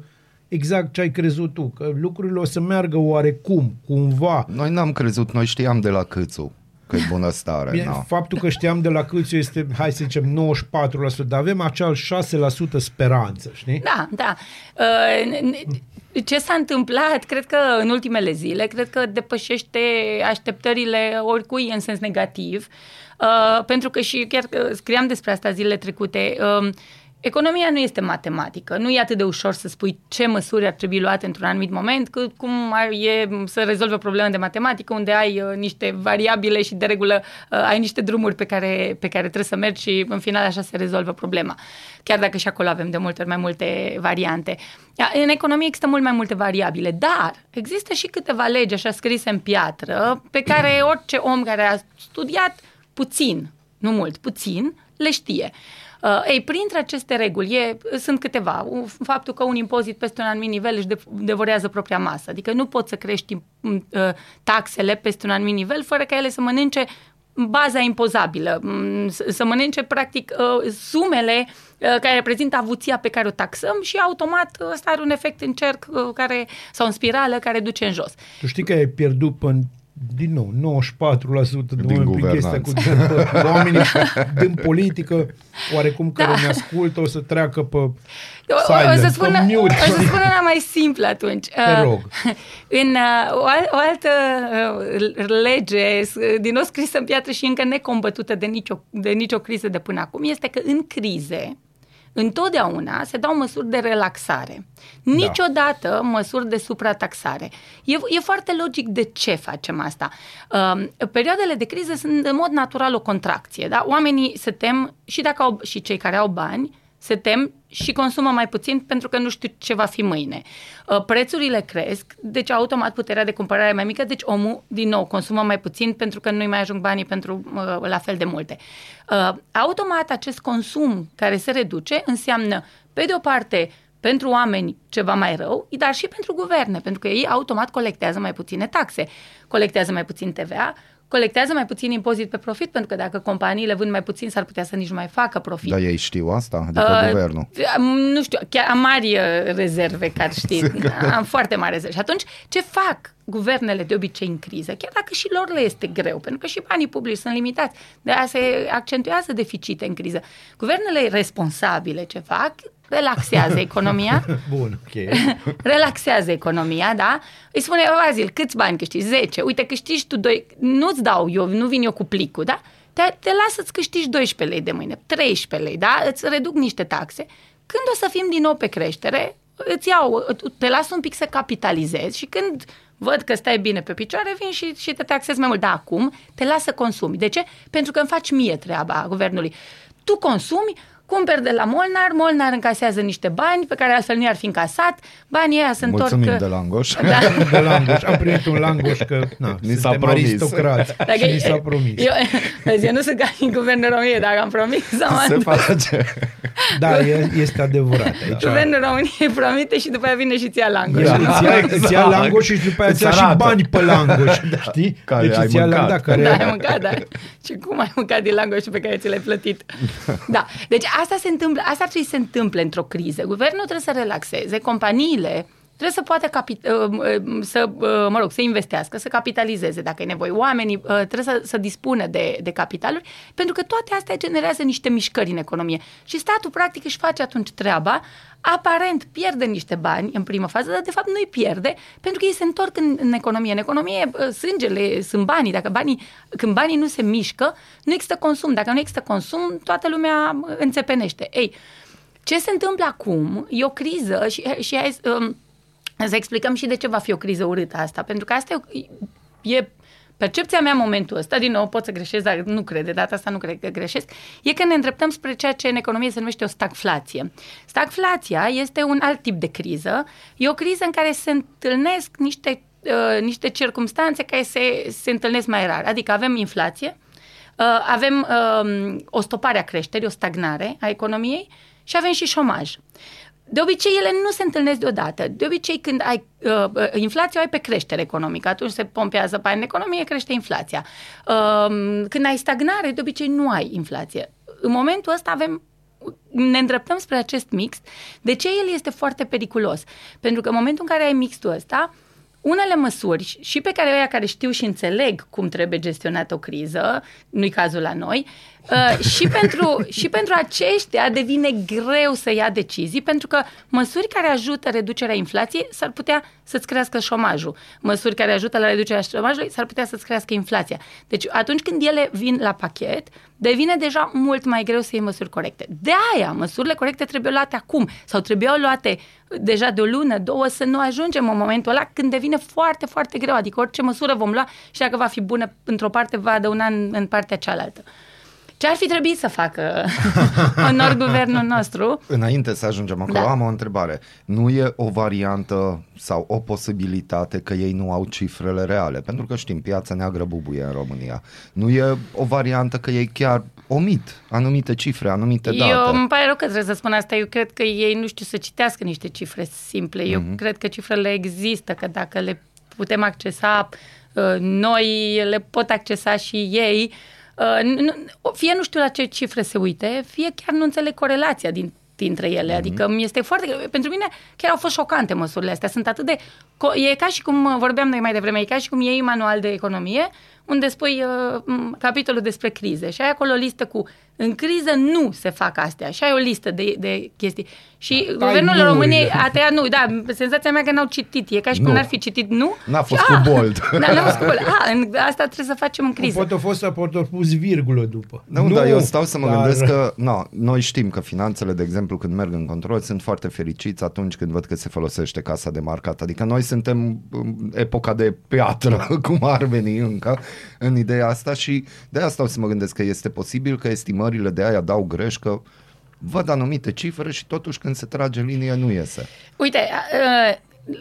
exact ce ai crezut tu, că lucrurile o să meargă oarecum, cumva. Noi n-am crezut, noi știam de la Câțu că e bunăstare. Bine, na. faptul că știam de la Câțiu este, hai să zicem, 94%, dar avem acel 6% speranță, știi? Da, da. Uh, n- n- Ce s-a întâmplat, cred că în ultimele zile, cred că depășește așteptările oricui în sens negativ, uh, pentru că și chiar că scriam despre asta zilele trecute, uh, Economia nu este matematică, nu e atât de ușor să spui ce măsuri ar trebui luate într-un anumit moment, cât cum ar, e să rezolvi o problemă de matematică unde ai uh, niște variabile și de regulă uh, ai niște drumuri pe care, pe care trebuie să mergi și în final așa se rezolvă problema. Chiar dacă și acolo avem de multe ori mai multe variante. Ia, În economie există mult mai multe variabile, dar există și câteva legi așa scrise în piatră pe care orice om care a studiat puțin, nu mult, puțin, le știe. Uh, ei, printre aceste reguli e, sunt câteva. U- Faptul că un impozit peste un anumit nivel își de- devorează propria masă. Adică nu poți să crești uh, taxele peste un anumit nivel fără ca ele să mănânce baza impozabilă, m, să să mănânce practic uh, sumele uh, care reprezintă avuția pe care o taxăm și automat uh, ăsta are un efect în cerc uh, care, sau în spirală care duce în jos. Tu știi că ai pierdut până din nou, 94% de Din oameni prin chestia cu guvernanță. oamenii din politică, oarecum care Da. ne ascultă, o să treacă pe O, o, silent, o să pe spun, o mute. să spun una mai simplă atunci. Te Uh, rog. În uh, o, al, o altă uh, lege, s- din nou scrisă în piatră și încă necombătută de nicio, de nicio criză de până acum, este că în crize, întotdeauna se dau măsuri de relaxare. Niciodată măsuri de suprataxare. E, e foarte logic de ce facem asta. Uh, perioadele de criză sunt în mod natural o contracție. Da? Oamenii se tem și, dacă au, și cei care au bani se tem și consumă mai puțin pentru că nu știu ce va fi mâine. Uh, Prețurile cresc, deci automat puterea de cumpărare e mai mică, deci omul, din nou, consumă mai puțin pentru că nu-i mai ajung banii pentru uh, la fel de multe. Uh, Automat acest consum care se reduce înseamnă, pe de o parte, pentru oameni ceva mai rău, dar și pentru guverne, pentru că ei automat colectează mai puține taxe, colectează mai puțin TVA, colectează mai puțin impozit pe profit, pentru că dacă companiile vând mai puțin, s-ar putea să nici nu mai facă profit. Dar ei știu asta? Adică Uh, guvernul. am- Nu știu, chiar am mari uh, rezerve, ca știi. am foarte mari rezerve. Și atunci, ce fac guvernele de obicei în criză? Chiar dacă și lor le este greu, pentru că și banii publici sunt limitați. De aia se accentuează deficite în criză. Guvernele responsabile ce fac? Relaxează economia, Bun, ok. relaxează economia, da? Îi spune, Vazil, câți bani câștigi? 10. Uite, câștigi tu 2. Nu-ți dau eu, nu vin eu cu plicul, da? te, te lasă să-ți câștigi 12 lei de mâine, 13 lei, da? Îți reduc niște taxe. Când o să fim din nou pe creștere, îți iau, te las un pic să capitalizezi și când văd că stai bine pe picioare, vin și, și te taxezi mai mult. Dar acum te lasă să consumi. De ce? Pentru că îmi faci mie treaba guvernului. Tu consumi, cumperi de la Molnar, Molnar încasează niște bani pe care altfel nu i-ar fi încasat, banii ăia se întorc... Mulțumim de Langoș. Da. de langoș. Am primit un langoș că na, Ni s-a suntem promis. aristocrați Dacă și ni s-a promis. Eu, vezi, eu nu sunt ca în Guvernul României, dacă am promis să mă Se întorc. face. Da, e, este adevărat. Aici. Guvernul României promite și după aia vine și ți-a langoș. Da, nu? îți ia, Exact. îți ia langoș și după aia Îți îți ia și arată. bani pe langoș, știi? Care deci ai îți ia mâncat. da, care... Da, ai mâncat, da. Și cum ai mâncat din langoșul pe care ți l-ai plătit? Da. Deci asta se întâmplă, asta trebuie să se întâmple într-o criză. Guvernul trebuie să relaxeze, companiile trebuie să poată capi- uh, uh, să, uh, mă rog, să investească, să capitalizeze dacă e nevoie. Oamenii uh, trebuie să, să dispună de, de capitaluri, pentru că toate astea generează niște mișcări în economie. Și statul, practic, își face atunci treaba, aparent pierde niște bani în primă fază, dar de fapt nu îi pierde, pentru că ei se întorc în, în economie. În economie, uh, sângele sunt banii. Dacă banii, când banii nu se mișcă, nu există consum. Dacă nu există consum, toată lumea uh, înțepenește. Ei, ce se întâmplă acum e o criză și, și hai, um, să explicăm și de ce va fi o criză urâtă asta. Pentru că asta e, e percepția mea în momentul ăsta, din nou pot să greșesc, dar nu cred, de data asta nu cred că greșesc, e că ne îndreptăm spre ceea ce în economie se numește o stagflație. Stagflația este un alt tip de criză, e o criză în care se întâlnesc niște, uh, niște circumstanțe care se, se întâlnesc mai rar. Adică avem inflație, uh, avem uh, o stopare a creșterii, o stagnare a economiei și avem și șomaj. De obicei, ele nu se întâlnesc deodată. De obicei, când ai uh, uh, inflație, o ai pe creștere economică. Atunci se pompează bani în economie, crește inflația. Uh, când ai stagnare, de obicei nu ai inflație. În momentul ăsta avem ne îndreptăm spre acest mix. De ce el este foarte periculos? Pentru că în momentul în care ai mixul ăsta, unele măsuri și pe care ăia care știu și înțeleg cum trebuie gestionată o criză, nu-i cazul la noi, uh, și, pentru, și pentru aceștia devine greu să ia decizii, pentru că măsuri care ajută reducerea inflației s-ar putea să-ți crească șomajul. Măsuri care ajută la reducerea șomajului s-ar putea să-ți crească inflația. Deci atunci când ele vin la pachet, devine deja mult mai greu să iei măsuri corecte. De aia, măsurile corecte trebuie luate acum sau trebuiau luate deja de o lună, două, să nu ajungem în momentul ăla când devine foarte, foarte greu. Adică orice măsură vom lua și dacă va fi bună într-o parte, va adăuna în, în partea cealaltă. Ce ar fi trebuit să facă onor guvernul nostru? Înainte să ajungem acolo, Da. am o întrebare. Nu e o variantă sau o posibilitate că ei nu au cifrele reale? Pentru că știm, piața neagră bubuie în România. Nu e o variantă că ei chiar omit anumite cifre, anumite date? Eu îmi pare rău că trebuie să spun asta. Eu cred că ei nu știu să citească niște cifre simple. Eu Mhm. cred că cifrele există, că dacă le putem accesa uh, noi, le pot accesa și ei. Uh, nu- Fie nu știu la ce cifre se uite, fie chiar nu înțeleg corelația din, dintre ele. Adică mi este foarte... Pentru mine chiar au fost șocante măsurile astea. Sunt atât de... co- E ca și cum uh, vorbeam noi mai devreme, e ca și cum iei manual de economie, unde spui uh, m, capitolul despre crize și ai acolo o listă cu în criză nu se fac astea și ai o listă de, de chestii. Și Tai Guvernul nu-urile. României a tăiat nu, da, senzația mea că n-au citit. E ca și cum Nu. n-ar fi citit nu. N-a fost Și, cu ah, bold. Da, n-a fost cu bold. Ah, în, asta trebuie să facem în criză. Poate a fost să pot pus virgulă după. Nu, nu, dar eu stau să mă dar- gândesc că no, noi știm că finanțele, de exemplu, când merg în control, sunt foarte fericiți atunci când văd că se folosește casa de marcat. Adică noi suntem în epoca de piatră, cum ar veni încă, în ideea asta și de asta stau să mă gândesc că este posibil că estimările de aia dau greș, că văd anumite cifre și totuși când se trage linie nu iese. Uite,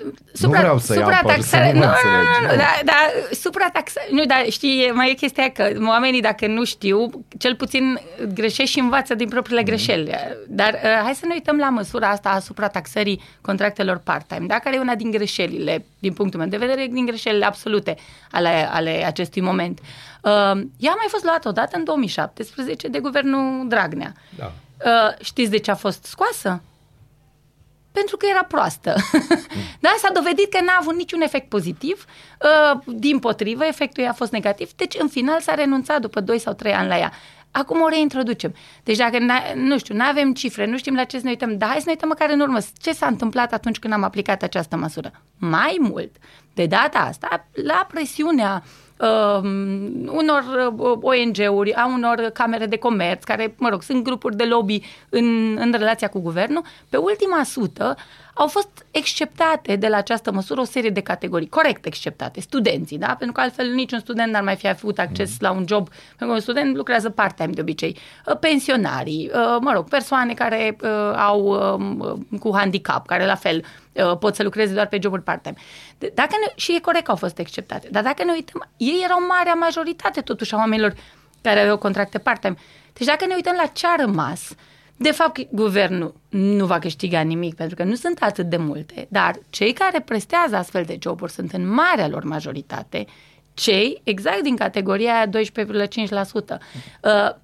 uh, supra, vreau să-i apăr, suprataxare- să nu nu, mă înțelegi, nu, nu. nu, da, da, suprataxare, nu, dar știi, mai e chestia aia că oamenii dacă nu știu, cel puțin greșesc și învață din propriile Mhm. greșeli. Dar uh, hai să ne uităm la măsura asta a suprataxării contractelor part-time, da? care e una din greșelile, din punctul meu de vedere, din greșelile absolute ale, ale acestui moment. Uh, ea a mai fost luată odată în 2017 de guvernul Dragnea. Da. Uh, știți de ce a fost scoasă? Pentru că era proastă. da, s-a dovedit că n-a avut niciun efect pozitiv. Uh, din potrivă, efectul ei a fost negativ. Deci, în final, s-a renunțat după 2 sau 3 ani la ea. Acum o reintroducem. Deci dacă, n- nu știu, nu avem cifre, nu știm la ce să ne uităm, dar hai să ne uităm măcar în urmă. Ce s-a întâmplat atunci când am aplicat această măsură? Mai mult, de data asta, la presiunea uh, unor uh, ONG-uri, a unor camere de comerț, care, mă rog, sunt grupuri de lobby în, în relația cu guvernul, pe ultima sută au fost exceptate de la această măsură o serie de categorii, corect exceptate, studenții, da? Pentru că altfel niciun student n-ar mai fi avut acces mm. la un job, pentru că un student lucrează part-time de obicei, uh, pensionarii, uh, mă rog, persoane care uh, au um, cu handicap, care la fel pot să lucreze doar pe joburi part-time. Dacă ne, și e corect că au fost exceptate, dar dacă ne uităm, ei erau marea majoritate totuși a oamenilor care aveau contracte part-time. Deci dacă ne uităm la ce a rămas, uh, de fapt, guvernul nu va câștiga nimic pentru că nu sunt atât de multe, dar cei care prestează astfel de joburi sunt în marea lor majoritate cei exact din categoria 12,5%. Uh,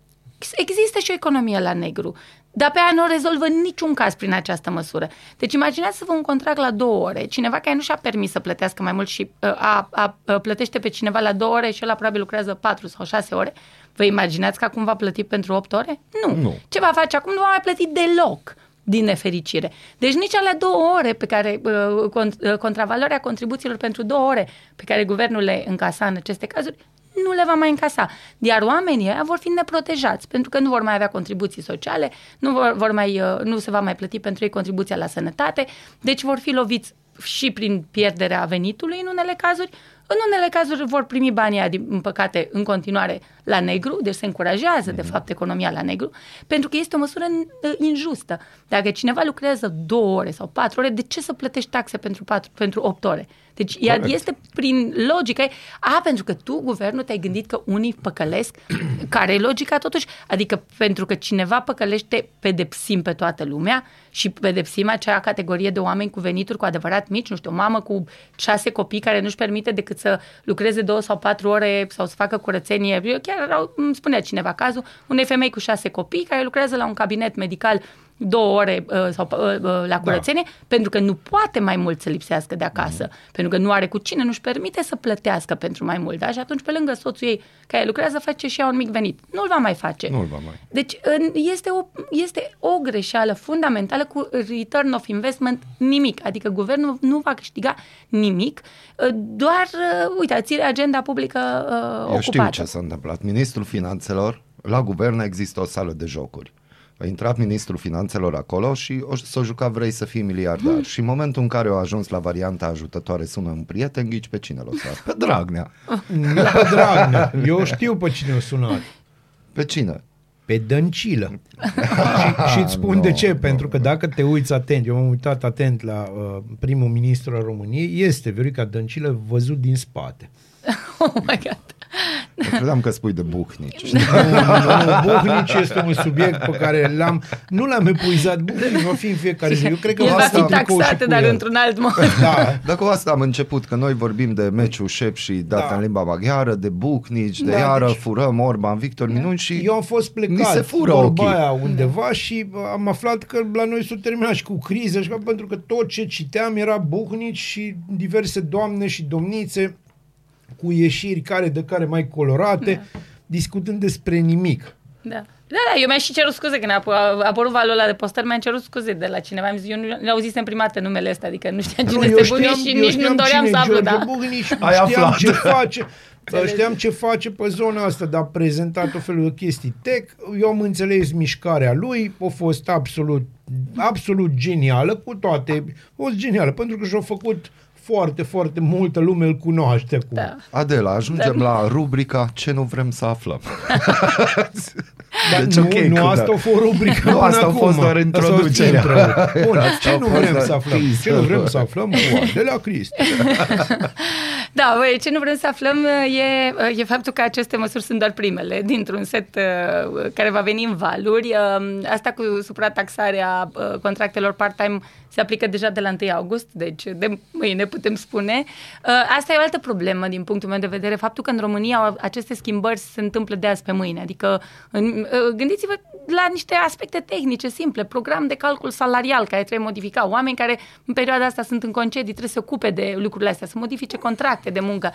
există și o economie la negru, dar pe aia nu rezolvă niciun caz prin această măsură. Deci imaginați-vă un contract la două ore, cineva care nu și-a permis să plătească mai mult și uh, a, a, a, plătește pe cineva la două ore și ăla probabil lucrează patru sau șase ore, Vă imaginați că acum va plăti pentru 8 ore? Nu. nu. Ce va face acum? Nu va mai plăti deloc din nefericire. Deci nici alea două ore pe care, uh, uh, contravaloarea contribuțiilor pentru două ore pe care guvernul le încasa în aceste cazuri, nu le va mai încasa. Iar oamenii ăia vor fi neprotejați, pentru că nu vor mai avea contribuții sociale, nu, vor, vor mai, uh, nu se va mai plăti pentru ei contribuția la sănătate, deci vor fi loviți și prin pierderea venitului în unele cazuri, în unele cazuri vor primi banii din păcate, în continuare la negru, deci se încurajează, mm-hmm. de mhm. fapt, economia la negru, pentru că este o măsură uh, injustă. Dacă cineva lucrează două ore sau patru ore, de ce să plătești taxe pentru, patru, pentru opt ore? Deci ea este prin logică, a, pentru că tu, guvernul, te-ai gândit că unii păcălesc, care e logica totuși? Adică pentru că cineva păcălește, pedepsim pe toată lumea și pedepsim acea categorie de oameni cu venituri cu adevărat mici, nu știu, o mamă cu șase copii care nu-și permite decât să lucreze două sau patru ore sau să facă curățenie. Eu chiar îmi spunea cineva cazul unei femei cu șase copii care lucrează la un cabinet medical două ore uh, sau uh, uh, la da. curățenie, da. pentru că nu poate mai mult să lipsească de acasă, mm. pentru că nu are cu cine, nu-și permite să plătească pentru mai mult. Da? Și atunci, pe lângă soțul ei care lucrează, face și ea un mic venit. Nu-l va mai face. Nu-l va mai. Deci este o, este o greșeală fundamentală cu return of investment nimic. Adică guvernul nu va câștiga nimic, uh, doar, uh, uite, ține agenda publică uh, Eu ocupată. știu ce s-a întâmplat. Ministrul Finanțelor, la guvern există o sală de jocuri a intrat ministrul finanțelor acolo și o, s-o juca vrei să fii miliardar. Hmm. Și în momentul în care au ajuns la varianta ajutătoare sună un prieten, ghici pe cine l-o Pe Dragnea. Nu pe Dragnea. Eu știu pe cine o sunat. Pe cine? Pe Dăncilă. și, și îți spun no, de ce, no, pentru că dacă te uiți atent, eu m-am uitat atent la uh, primul ministru al României, este Viorica Dăncilă văzut din spate. Oh my God. Eu credeam că spui de Buhnici. Nu, nu, Buhnici este un subiect pe care l-am, nu l-am epuizat. Buhnici va fi în fiecare zi. Eu cred că El va fi taxat, dar într-un alt mod. Da. Dacă cu asta am început, că noi vorbim de meciul șep și data da. în limba maghiară, de Buhnici, de da, iară deci... furăm Orban, Victor Minuni și Eu am fost plecat se fură ochii. aia undeva și am aflat că la noi s-a terminat și cu criză, și pentru că tot ce citeam era Buhnici și diverse doamne și domnițe cu ieșiri care de care mai colorate, da. discutând despre nimic. Da. Da, da, eu mi-am și cerut scuze când a, a apărut valul ăla de postări, mi-am cerut scuze de la cineva. Am zis, eu nu auzisem prima dată numele ăsta, adică nu știam cine nu, este Bugni și nici nu doream să aflu, da. Bugni și Ai știam aflat. ce face. Știam ce face pe zona asta, dar a prezentat o felul de chestii tech. Eu am înțeles mișcarea lui, a fost absolut, absolut genială cu toate. A fost genială, pentru că și-a făcut foarte, foarte multă lume îl cunoaște acum. Da. Adela, ajungem da. la rubrica Ce nu vrem să aflăm. Dar deci, nu, okay, nu asta a fost rubrica Nu, asta a fost doar introducerea. Bun, ce nu vrem să aflăm? Ce nu vrem să aflăm? De la Cristi. Da, băi, ce nu vrem să aflăm e, e faptul că aceste măsuri sunt doar primele dintr-un set uh, care va veni în valuri. Uh, asta cu suprataxarea uh, contractelor part-time se aplică deja de la 1 august, deci de mâine putem spune. Asta e o altă problemă din punctul meu de vedere, faptul că în România aceste schimbări se întâmplă de azi pe mâine. Adică gândiți-vă la niște aspecte tehnice simple, program de calcul salarial care trebuie modifica, oameni care în perioada asta sunt în concedii, trebuie să se ocupe de lucrurile astea, să modifice contracte de muncă.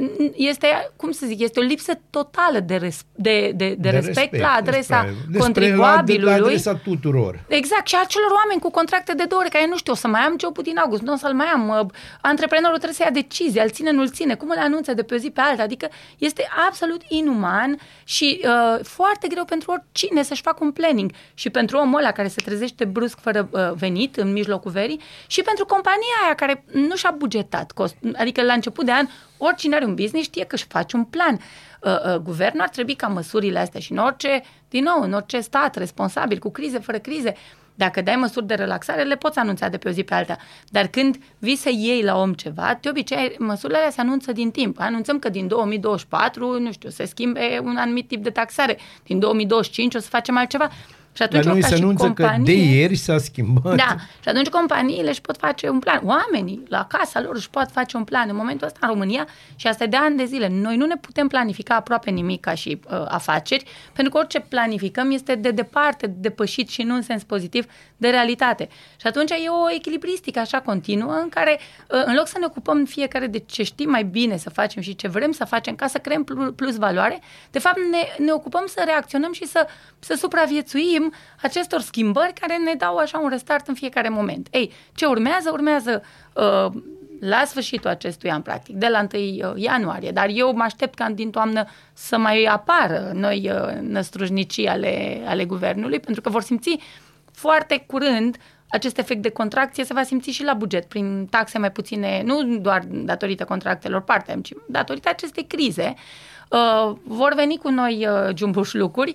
Uh, este, cum să zic, este o lipsă totală de, res, de, de, de, de respect, respect la adresa despre, despre contribuabilului. La, la adresa tuturor. Exact, și acelor oameni cu contracte de două ori, care nu știu, o să mai am jobul din august, nu o să-l mai am, uh, antreprenorul trebuie să ia decizii, al ține, nu-l ține, cum îl anunță de pe o zi pe alta, adică este absolut inuman și uh, foarte greu pentru oricine să-și facă un planning și pentru omul ăla care se trezește brusc fără uh, venit în mijlocul verii și pentru compania aia care nu și-a bugetat cost, adică la început de an oricine are un business știe că își face un plan. Uh, uh, guvernul ar trebui ca măsurile astea și în orice, din nou, în orice stat responsabil, cu crize, fără crize, dacă dai măsuri de relaxare, le poți anunța de pe o zi pe alta. Dar când vii să iei la om ceva, de obicei măsurile alea se anunță din timp. Anunțăm că din 2024, nu știu, se schimbe un anumit tip de taxare. Din 2025 o să facem altceva. Și atunci, Dar noi se anunță companie, că de ieri s-a schimbat. Da, și atunci companiile își pot face un plan. Oamenii la casa lor își pot face un plan. În momentul ăsta, în România, și asta de ani de zile, noi nu ne putem planifica aproape nimic ca și uh, afaceri, pentru că orice planificăm este de departe depășit și nu în sens pozitiv de realitate. Și atunci e o echilibristică așa continuă în care, uh, în loc să ne ocupăm fiecare de ce știm mai bine să facem și ce vrem să facem ca să creăm plus valoare, de fapt ne, ne ocupăm să reacționăm și să, să supraviețuim folosim acestor schimbări care ne dau așa un restart în fiecare moment. Ei, ce urmează? Urmează uh, la sfârșitul acestui an, practic, de la 1 uh, ianuarie, dar eu mă aștept ca din toamnă să mai apară noi uh, năstrușnicii ale, ale guvernului, pentru că vor simți foarte curând acest efect de contracție se va simți și la buget, prin taxe mai puține, nu doar datorită contractelor parte ci datorită acestei crize. Uh, vor veni cu noi uh, jumbuș lucruri,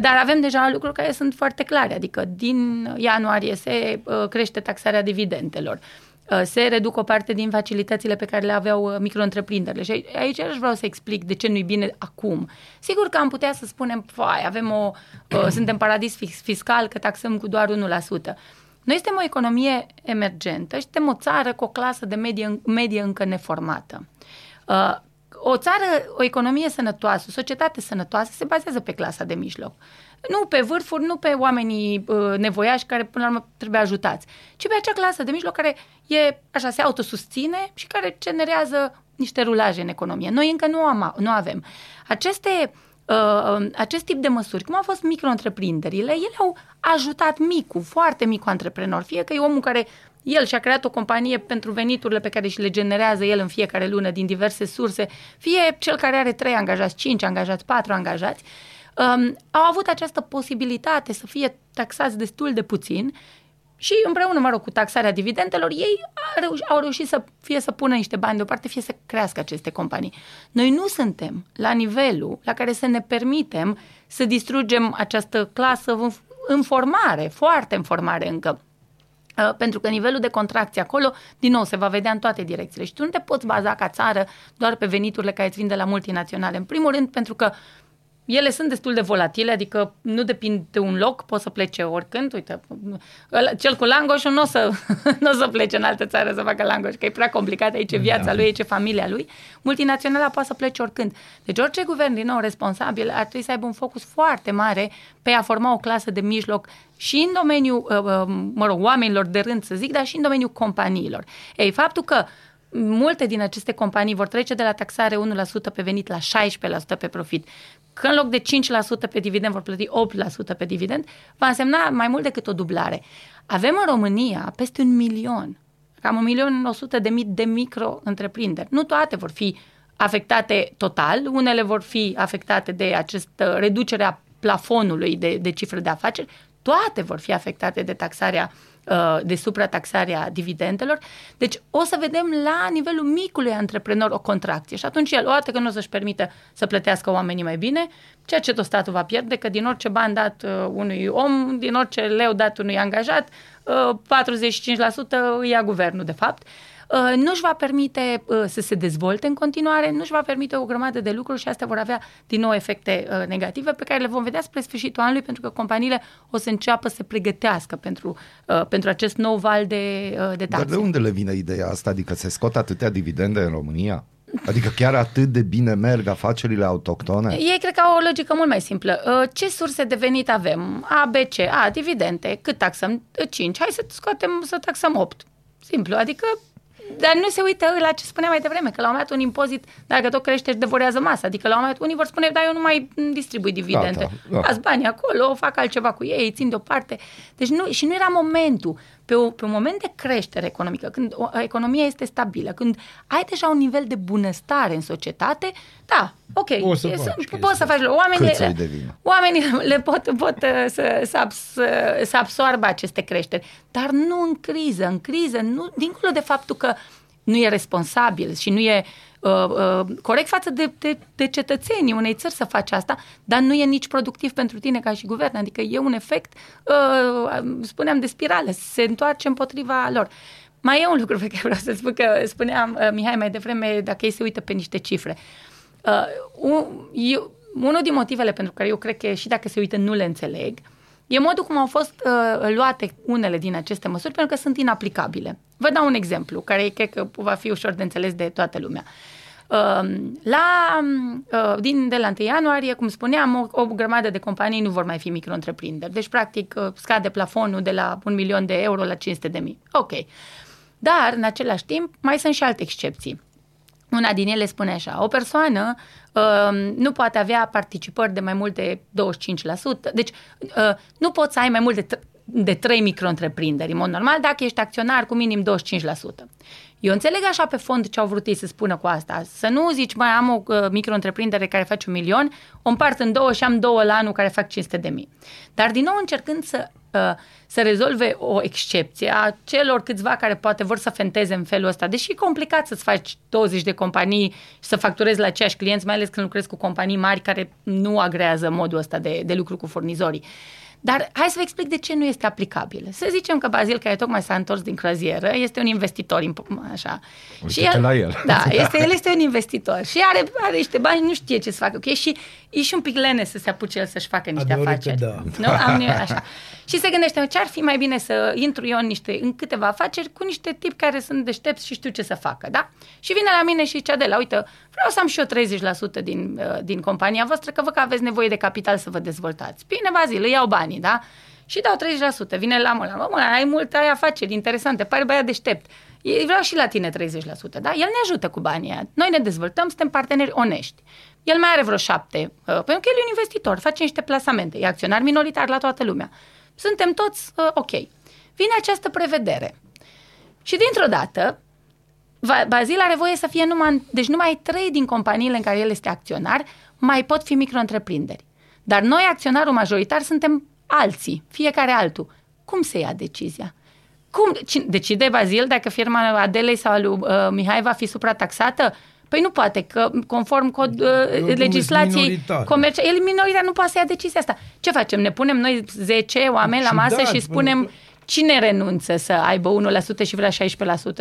dar avem deja lucruri care sunt foarte clare, adică din ianuarie se uh, crește taxarea dividendelor uh, se reduc o parte din facilitățile pe care le aveau uh, micro-întreprinderile. Și aici aș vreau să explic de ce nu-i bine acum. Sigur că am putea să spunem, fai, avem o, uh, suntem paradis fiscal, că taxăm cu doar 1%. Noi suntem o economie emergentă și suntem o țară cu o clasă de medie, medie încă neformată. Uh, o țară, o economie sănătoasă, o societate sănătoasă se bazează pe clasa de mijloc. Nu pe vârfuri, nu pe oamenii uh, nevoiași care până la urmă trebuie ajutați, ci pe acea clasă de mijloc care e, așa, se autosusține și care generează niște rulaje în economie. Noi încă nu, am, nu avem. Aceste uh, acest tip de măsuri, cum au fost micro-întreprinderile, ele au ajutat micul, foarte micul antreprenor, fie că e omul care el și-a creat o companie pentru veniturile pe care și le generează el în fiecare lună din diverse surse, fie cel care are trei angajați, cinci angajați, patru angajați, um, au avut această posibilitate să fie taxați destul de puțin și împreună, mă rog, cu taxarea dividendelor, ei au reușit să fie să pună niște bani deoparte, fie să crească aceste companii. Noi nu suntem la nivelul la care să ne permitem să distrugem această clasă în formare, foarte în formare încă. Uh, pentru că nivelul de contracție acolo, din nou, se va vedea în toate direcțiile și tu nu te poți baza ca țară doar pe veniturile care îți vin de la multinaționale. În primul rând, pentru că ele sunt destul de volatile, adică nu depind de un loc, poți să plece oricând. Uite, cel cu langoșul nu o să, n-o să plece în altă țară să facă langoș, că e prea complicat aici e viața da. lui, aici e familia lui. Multinaționala poate să plece oricând. Deci orice guvern, din nou, responsabil, ar trebui să aibă un focus foarte mare pe a forma o clasă de mijloc și în domeniul, uh, uh, mă rog, oamenilor de rând, să zic, dar și în domeniul companiilor. Ei, faptul că multe din aceste companii vor trece de la taxare 1% pe venit la 16% pe profit, că în loc de 5% pe dividend vor plăti 8% pe dividend, va însemna mai mult decât o dublare. Avem în România peste un milion, cam un milion 100 de mii de micro-întreprinderi. Nu toate vor fi afectate total, unele vor fi afectate de această reducere a plafonului de, de cifre de afaceri, toate vor fi afectate de taxarea uh, de suprataxarea dividendelor. Deci o să vedem la nivelul micului antreprenor o contracție și atunci el, o dată că nu o să-și permită să plătească oamenii mai bine, ceea ce tot statul va pierde, că din orice bani dat uh, unui om, din orice leu dat unui angajat, uh, 45% îi ia guvernul de fapt. Uh, nu își va permite uh, să se dezvolte în continuare, nu își va permite o grămadă de lucruri și astea vor avea din nou efecte uh, negative pe care le vom vedea spre sfârșitul anului pentru că companiile o să înceapă să se pregătească pentru, pentru acest nou val de, de taxe. Dar de unde le vine ideea asta? Adică se scot atâtea dividende în România? Adică chiar atât de bine merg afacerile autohtone? Ei cred că au o logică mult mai simplă. Ce surse de venit avem? A, B, C, A, dividende. Cât taxăm? 5. Hai să scoatem, să taxăm 8. Simplu. Adică dar nu se uită la ce spuneam mai devreme, că la un moment dat un impozit, dacă tot crește, își devorează masa. Adică la un moment dat unii vor spune, da, eu nu mai distribui dividende. Gata, da. Dați banii acolo, fac altceva cu ei, îi țin deoparte. Deci nu, și nu era momentul. Pe, o, pe un moment de creștere economică, când o, economia este stabilă, când ai deja un nivel de bunăstare în societate, da, ok, Poți să e- faci sunt- chestia poți să faci. Oamenii, Cât să-i devină? oamenii le pot, pot uh, să, să, abs, să absorbă aceste creșteri, dar nu în criză. În criză, nu, dincolo de faptul că nu e responsabil și nu e uh, uh, corect față de, de, de cetățenii unei țări să faci asta, dar nu e nici productiv pentru tine ca și guvern. Adică e un efect, uh, spuneam, de spirală, se întoarce împotriva lor. Mai e un lucru pe care vreau să spun, că spuneam uh, Mihai mai devreme, dacă ei se uită pe niște cifre. Uh, un, eu, unul din motivele pentru care eu cred că și dacă se uită nu le înțeleg, e modul cum au fost uh, luate unele din aceste măsuri pentru că sunt inaplicabile. Vă dau un exemplu care cred că va fi ușor de înțeles de toată lumea. Uh, la, uh, din, de la 1 ianuarie, cum spuneam, o, o grămadă de companii nu vor mai fi micro-întreprinderi. Deci, practic, uh, scade plafonul de la un milion de euro la 500 de mii. Ok. Dar, în același timp, mai sunt și alte excepții. Una din ele spune așa, o persoană uh, nu poate avea participări de mai mult de 25%, deci uh, nu poți să ai mai mult de, t- de 3 micro-întreprinderi, în mod normal, dacă ești acționar cu minim 25%. Eu înțeleg așa pe fond ce au vrut ei să spună cu asta. Să nu zici, mai am o uh, micro-întreprindere care face un milion, o împart în două și am două la anul care fac 500 de mii. Dar din nou încercând să, uh, să rezolve o excepție a celor câțiva care poate vor să fenteze în felul ăsta, deși e complicat să-ți faci 20 de companii și să facturezi la aceiași clienți, mai ales când lucrezi cu companii mari care nu agrează modul ăsta de, de lucru cu furnizorii. Dar hai să vă explic de ce nu este aplicabil. Să zicem că Bazil, care tocmai s-a întors din croazieră, este un investitor, imp- așa. Uite-te la el. Da, este, el este un investitor și are, are niște bani, nu știe ce să facă cu ei și e și un pic lene să se apuce el să-și facă niște Adevărul că afaceri. da. Nu? Am, așa. Și se gândește, ce ar fi mai bine să intru eu în, niște, în câteva afaceri cu niște tipi care sunt deștepți și știu ce să facă, da? Și vine la mine și zice, Adela, uite, vreau să am și eu 30% din, uh, din compania voastră, că văd că aveți nevoie de capital să vă dezvoltați. Bine, Bazil, îi iau banii, da? Și dau 30%. Vine la mână, mă, mă, ai multe ai afaceri interesante, pare băiat deștept. Eu vreau și la tine 30%, da? El ne ajută cu banii aia. Noi ne dezvoltăm, suntem parteneri onești. El mai are vreo șapte, uh, pentru că el e un investitor, face niște plasamente, e acționar minoritar la toată lumea. Suntem toți uh, ok. Vine această prevedere. Și dintr-o dată, Va- Bazil are voie să fie numai, deci numai trei din companiile în care el este acționar mai pot fi micro-întreprinderi. Dar noi, acționarul majoritar, suntem alții, fiecare altul. Cum se ia decizia? Cum Cine- decide Bazil dacă firma Adelei sau a lui uh, Mihai va fi suprataxată? Păi nu poate, că conform cod, uh, oricum legislației ești minoritar. comerciale, el e minoritar, nu poate să ia decizia asta. Ce facem? Ne punem noi 10 oameni la Și masă da, și spunem pentru cine renunță să aibă 1% și vrea 16%?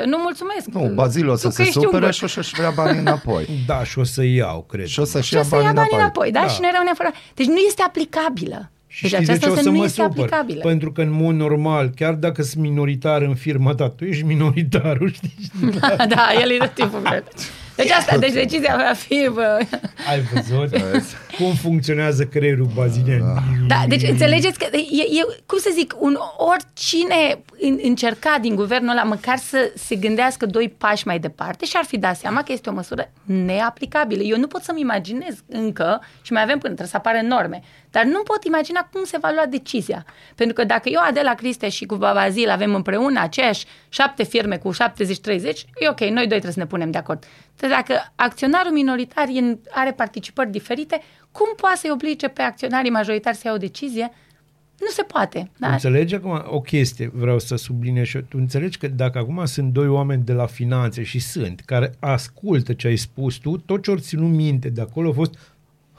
Nu, mulțumesc. Nu, Bazil o să Tu că se ești un supere gol. și o să-și vrea banii înapoi. Da, și o să iau, cred. și o să-și Și ia o să ia banii banii înapoi. înapoi, da? Da. Și noi rămânem fără... Deci nu este aplicabilă. Și Deci știți de ce aceasta o să să nu mă este supăr? aplicabilă. Pentru că în mod normal, chiar dacă sunt minoritar în firma ta, tu ești minoritarul, știi? da, el e de tipul meu. Deci asta, deci decizia va fi... Bă, Ai văzut cum funcționează creierul bazilian? Da, deci înțelegeți că e, e, cum să zic, un, oricine în, încerca din guvernul ăla măcar să se gândească doi pași mai departe și ar fi dat seama că este o măsură neaplicabilă. Eu nu pot să-mi imaginez încă, și mai avem până trebuie să apară norme, dar nu pot imagina cum se va lua decizia. Pentru că dacă eu, Adela Criste și cu Babazil avem împreună aceeași șapte firme cu 70-30, e ok, noi doi trebuie să ne punem de acord. Dar dacă acționarul minoritar e în- are participări diferite, cum poate să-i oblige pe acționarii majoritari să ia o decizie? Nu se poate. Da? Înțelegi acum o chestie, vreau să subliniez și eu. Tu înțelegi că dacă acum sunt doi oameni de la finanțe și sunt, care ascultă ce ai spus tu, tot ce ori ținut minte de acolo a fost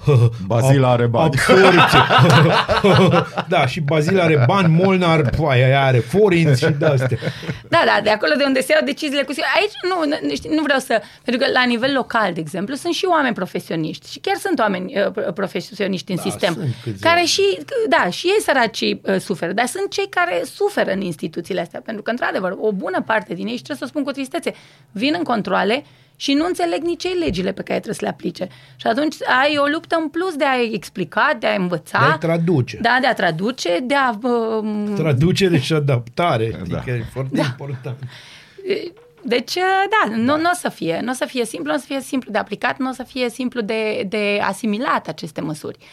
Bazil are bani. Absorție. da, și Bazil are bani, Molnar aia, aia are forinți și de-astea. Da, da, de acolo de unde se iau deciziile cu Aici nu, nu, știi, nu vreau să... Pentru că la nivel local, de exemplu, sunt și oameni profesioniști și chiar sunt oameni uh, profesioniști în Da, sistem, sunt câțiva. care și, da, și ei săracii uh, suferă, dar sunt cei care suferă în instituțiile astea, pentru că, într-adevăr, o bună parte din ei, și trebuie să o spun cu tristețe, vin în controle și nu înțeleg nici ei legile pe care trebuie să le aplice. Și atunci ai o luptă în plus de a explica, de a învăța. De a traduce. Da, de a traduce, de a... Uh, Traducere și adaptare. Da. Adică e foarte Da. important. Deci, da, nu, nu o să fie. Nu o să fie simplu, nu o să fie simplu de aplicat, nu o să fie simplu de, de asimilat aceste măsuri. Uh,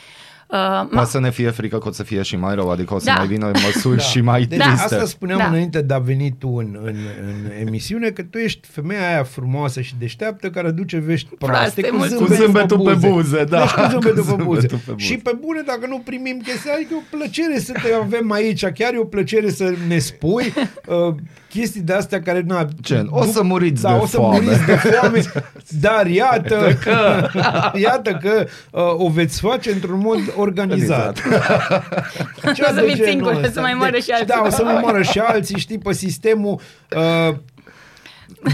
Poate să ne fie frică că o să fie și mai rău, adică o să Da. mai vină măsuri și mai Deci Da. triste. asta spuneam Da. înainte de a veni tu în, în, în emisiune, că tu ești femeia aia frumoasă și deșteaptă care duce vești proaste, Proaste, cu, mulțumesc. zâmbetul Cu zâmbetul pe buze, da. Deci cu zâmbetul, Cu pe, zâmbetul buze. pe buze. Și pe bune, dacă nu primim chestia, adică e o plăcere să te avem aici, chiar e o plăcere să ne spui uh, chestii de astea care... Na, Gen, o să muriți da, de o să foame. muriți de foame, dar iată că, iată că uh, o veți face într-un mod organizat. Ceva O să de fiți genul singuri, o să ăsta. mai moară și alții. Da, o să mai moară și alții, știi, pe sistemul... Uh,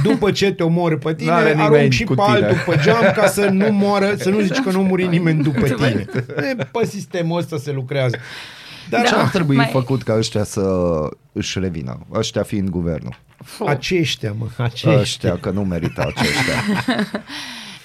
după ce te omoră pe tine, N-are arunc nimeni și cu pe tine. altul pe geam ca să nu moară, să nu zici că nu muri nimeni după tine. E, Pe sistemul ăsta se lucrează. Dar Ce Da. ar trebui Mai- făcut ca ăștia să își revină? Ăștia fiind guvernul. Fu. aceștia, mă, aceștia. Ăștia, că nu merită aceștia.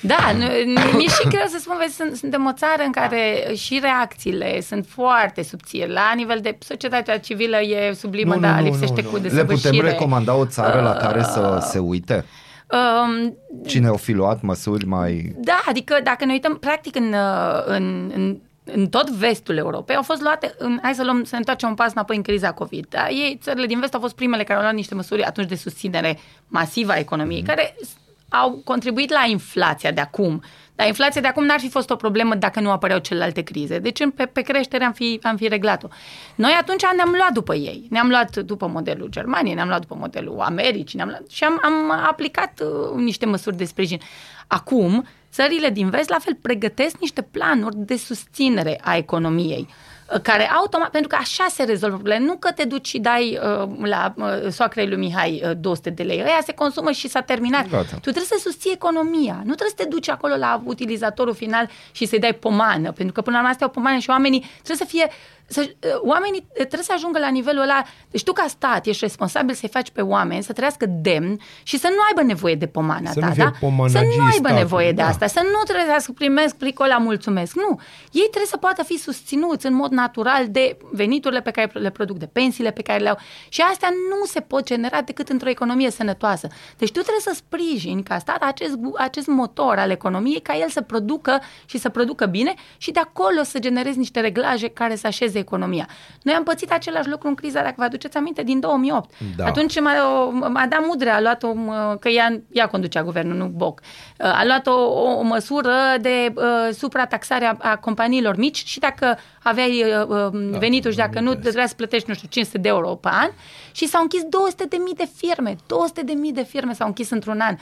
Da, nu, nu- mi-e și greu să spun, vezi, sunt, suntem o țară în care și reacțiile sunt foarte subțiri. La nivel de societatea civilă e sublimă, Nu, nu, dar nu, lipsește nu, cu nu. Le desăvârșire. putem recomanda o țară la care să se uite? Um, Cine o fi luat măsuri mai... Da, adică dacă ne uităm practic în, uh, în, în în tot vestul Europei au fost luate, în, hai să luăm, să ne întoarcem un pas înapoi în criza COVID. Da? Ei, țările din vest au fost primele care au luat niște măsuri atunci de susținere masivă a economiei, Mhm. care s- au contribuit la inflația de acum. Dar inflația de acum n-ar fi fost o problemă dacă nu apăreau celelalte crize. Deci în- pe, pe creștere am fi, am fi reglat-o. Noi atunci ne-am luat după ei. Ne-am luat după modelul Germaniei, ne-am luat după modelul Americii ne-am luat, și am, am aplicat uh, niște măsuri de sprijin. Acum, țările din vest la fel pregătesc niște planuri de susținere a economiei uh, care automat, pentru că așa se rezolvă problemele, nu că te duci și dai uh, la uh, soacrei lui Mihai uh, 200 de lei, ăia se consumă și s-a terminat. Gata. Tu trebuie să susții economia, nu trebuie să te duci acolo la utilizatorul final și să-i dai pomană, pentru că până la urmă asta e o pomană și oamenii trebuie să fie să, uh, oamenii trebuie să ajungă la nivelul ăla. Deci tu ca stat ești responsabil să-i faci pe oameni să trăiască demn și să nu aibă nevoie de pomana Să ta, nu fie da? Să pomanagii nu aibă statului, nevoie de da. asta, să nu trebuie să primesc plicul la mulțumesc. Nu. Ei trebuie să poată fi susținuți în mod natural de veniturile pe care le produc, de pensiile pe care le au. Și astea nu se pot genera decât într-o economie sănătoasă. Deci tu trebuie să sprijini ca stat acest, gu- acest motor al economiei ca el să producă și să producă bine și de acolo să generezi niște reglaje care să așeze economia. Noi am pățit același lucru în criza, dacă vă aduceți aminte, din 2008. Da. Atunci m-a, o- Madame Udrea a luat o, mă, că ea, ea conducea guvernul, nu Boc, a luat o, o, o măsură de uh, suprataxare a, a companiilor mici și dacă aveai uh, uh, venituri și dacă nu, trebuia să plătești, nu știu, 500 de euro pe an și s-au închis 200 de mii de firme. 200 de mii de firme s-au închis într-un an.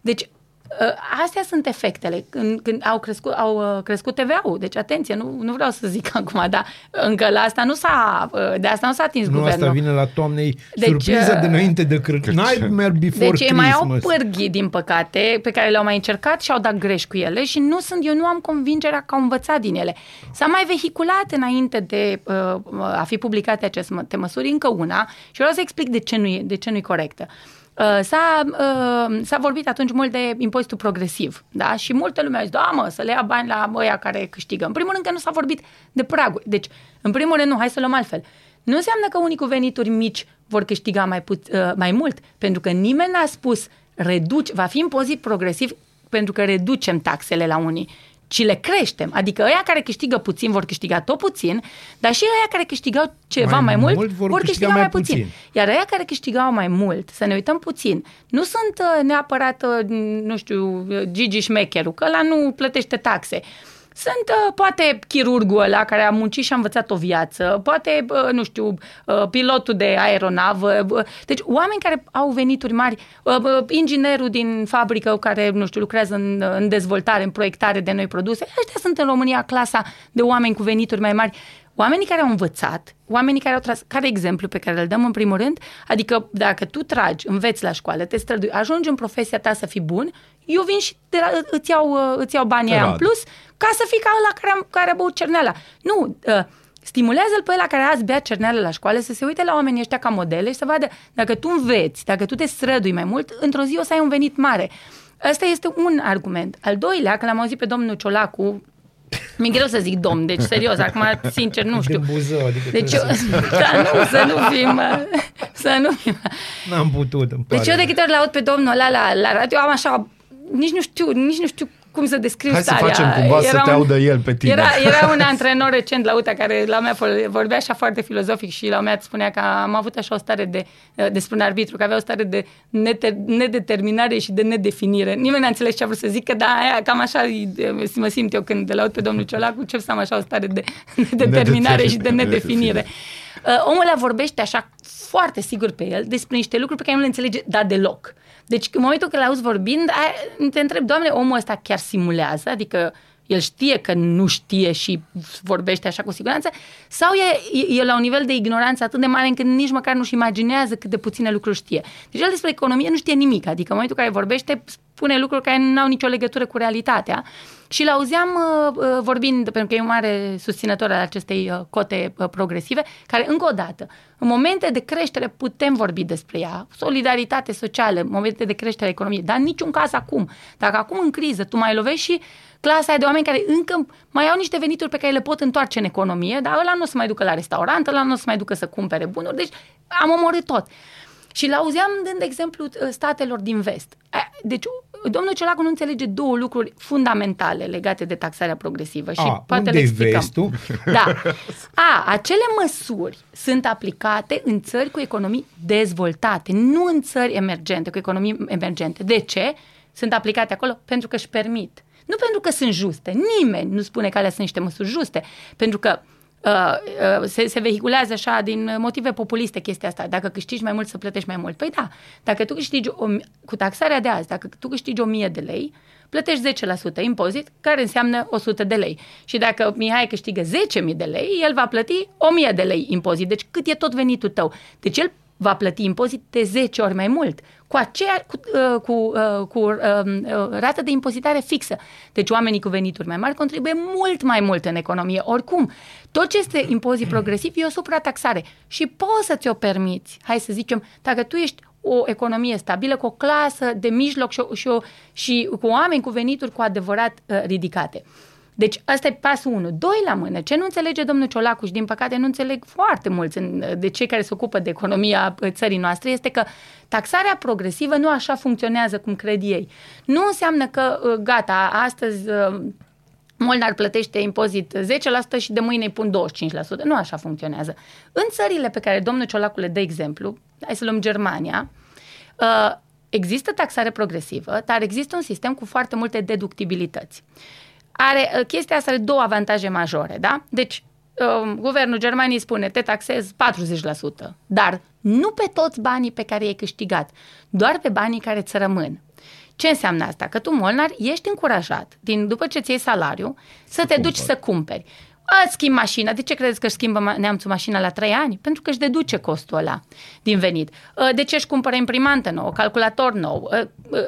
Deci, Uh, Astea sunt efectele când, când au crescut, au uh, crescut TVA-ul. Deci, atenție, nu, nu vreau să zic acum, dar încă la asta nu s-a, uh, de asta nu s-a atins Nu, guvernul. asta vine la toamnei Deci, surpriză uh, de înainte de Crăciun. Nightmare before Deci ei mai au Christmas. pârghii, din păcate, pe care le-au mai încercat și au dat greș cu ele și nu sunt, eu nu am convingerea că au învățat din ele. S-a mai vehiculat înainte de uh, a fi publicate aceste măsuri încă una și vreau să explic de ce nu e, de ce nu-i corectă. Uh, s-a, uh, s-a vorbit atunci mult de impozitul progresiv, da? Și multe lume a zis, da, mă, să le ia bani la ăia care câștigă. În primul rând că nu s-a vorbit de praguri. Deci, în primul rând, nu, hai să luăm altfel. Nu înseamnă că unii cu venituri mici vor câștiga mai, put, uh, mai mult, pentru că nimeni n-a spus reduci, va fi impozit progresiv pentru că reducem taxele la unii ci le creștem. Adică ăia care câștigă puțin vor câștiga tot puțin, dar și ăia care câștigau ceva Mai mai, mult, mult vor vor câștiga câștiga mai mai puțin. puțin. Iar ăia care câștigau mai mult, să ne uităm puțin, nu sunt uh, neapărat, uh, nu știu, uh, Gigi șmecherul, că ăla nu plătește taxe. Sunt uh, poate chirurgul ăla care a muncit și a învățat o viață, poate, uh, nu știu, uh, pilotul de aeronavă. uh, Deci oameni care au venituri mari, uh, uh, inginerul din fabrică care, nu știu, lucrează în, în dezvoltare, în proiectare de noi produse. Ăștia sunt în România clasa de oameni cu venituri mai mari. Oamenii care au învățat, oamenii care au tras, care exemplu pe care îl dăm în primul rând, adică dacă tu tragi, înveți la școală, te strădui, ajungi în profesia ta să fii bun, eu vin și te, îți, iau, uh, îți iau banii Te aia în rad. plus ca să fii ca ăla care a, care a băut cerneala. Nu, uh, stimulează-l pe ăla care azi bea cerneală la școală să se uite la oamenii ăștia ca modele și să vadă dacă tu înveți, dacă tu te strădui mai mult, într-o zi o să ai un venit mare. Ăsta este un argument. Al doilea, când am auzit pe domnul Ciolacu, mi-e greu să zic domn, deci serios, acum sincer nu știu. De Buzău, adică Deci, trebuie să- da, nu, să nu fim, uh, să nu N-am putut, îmi pare Deci eu de rău. câte ori l-aud pe domnul ăla la, la radio, am așa, nici nu știu, nici nu știu cum să descriu Hai să starea. facem cumva să te un- audă el pe tine. Era, era un antrenor recent la UTA care la mea vorbea așa foarte filozofic și la mea spunea că am avut așa o stare de, despre un arbitru, că avea o stare de nete, nedeterminare și de nedefinire. Nimeni n-a înțeles ce a vrut să zică, dar aia, cam așa e- mă simt eu când îl aud pe domnul Ciolacu, ce să am așa o stare de nedeterminare și de nedefinire. Uh, omul ăla vorbește așa foarte sigur pe el despre niște lucruri pe care nu le înțelege, dar deloc. Deci în momentul când l-auzi vorbind, ai- te întreb, doamne, omul ăsta chiar simulează? Adică el știe că nu știe și vorbește așa cu siguranță, sau e, e la un nivel de ignoranță atât de mare încât nici măcar nu-și imaginează cât de puține lucruri știe. Deci el despre economie nu știe nimic, adică în momentul în care vorbește spune lucruri care nu au nicio legătură cu realitatea și l-auzeam uh, uh, vorbind, pentru că e un mare susținător al acestei uh, cote uh, progresive, care încă o dată, în momente de creștere putem vorbi despre ea, solidaritate socială, momente de creștere a economiei, dar în niciun caz acum. Dacă acum în criză tu mai lovești și clasa aia de oameni care încă mai au niște venituri pe care le pot întoarce în economie, dar ăla nu o să mai ducă la restaurant, ăla nu o să mai ducă să cumpere bunuri, deci am omorât tot. Și l-auzeam dând exemplu uh, statelor din vest. A, Deci domnul Ciolacu nu înțelege două lucruri fundamentale legate de taxarea progresivă și A, poate unde le e explicăm. vestul? Da. A, acele măsuri sunt aplicate în țări cu economii dezvoltate, nu în țări emergente, cu economii emergente. De ce? Sunt aplicate acolo pentru că își permit. Nu pentru că sunt juste. Nimeni nu spune că alea sunt niște măsuri juste. Pentru că uh, uh, se, se vehiculează așa din motive populiste chestia asta. Dacă câștigi mai mult, să plătești mai mult. Păi da, dacă tu câștigi o, cu taxarea de azi, dacă tu câștigi 1000 de lei, plătești 10% impozit, care înseamnă 100 de lei. Și dacă Mihai câștigă 10.000 de lei, el va plăti 1000 de lei impozit. Deci cât e tot venitul tău? Deci el va plăti impozit de 10 ori mai mult, cu aceea, cu, uh, cu, uh, cu uh, uh, rată de impozitare fixă. Deci oamenii cu venituri mai mari contribuie mult mai mult în economie. Oricum, tot ce este impozit progresiv e o suprataxare și poți să ți-o permiți. Hai să zicem, dacă tu ești o economie stabilă, cu o clasă de mijloc și, o, și, o, și cu oameni cu venituri cu adevărat uh, ridicate. Deci asta e pasul 1. Doi la mână. Ce nu înțelege domnul Ciolacu și din păcate nu înțeleg foarte mulți în, de cei care se ocupă de economia uh, țării noastre este că taxarea progresivă nu așa funcționează cum cred ei. Nu înseamnă că uh, gata, astăzi uh, Molnar plătește impozit 10% și de mâine îi pun 25%. Nu așa funcționează. În țările pe care domnul Ciolacu le dă exemplu, hai să luăm Germania, uh, există taxare progresivă, dar există un sistem cu foarte multe deductibilități. Are, uh, chestia asta are două avantaje majore, da? Deci, uh, guvernul Germaniei spune, te taxez 40%, dar nu pe toți banii pe care i-ai câștigat, doar pe banii care îți rămân. Ce înseamnă asta? Că tu, Molnar, ești încurajat, din, după ce ți iei salariu, să, să te duci să cumperi. Îți schimbi mașina. De ce credeți că își schimbă ma- neamțul mașina la 3 ani? Pentru că își deduce costul ăla din venit. Uh, De ce își cumpără imprimantă nouă, calculator nou, uh, uh,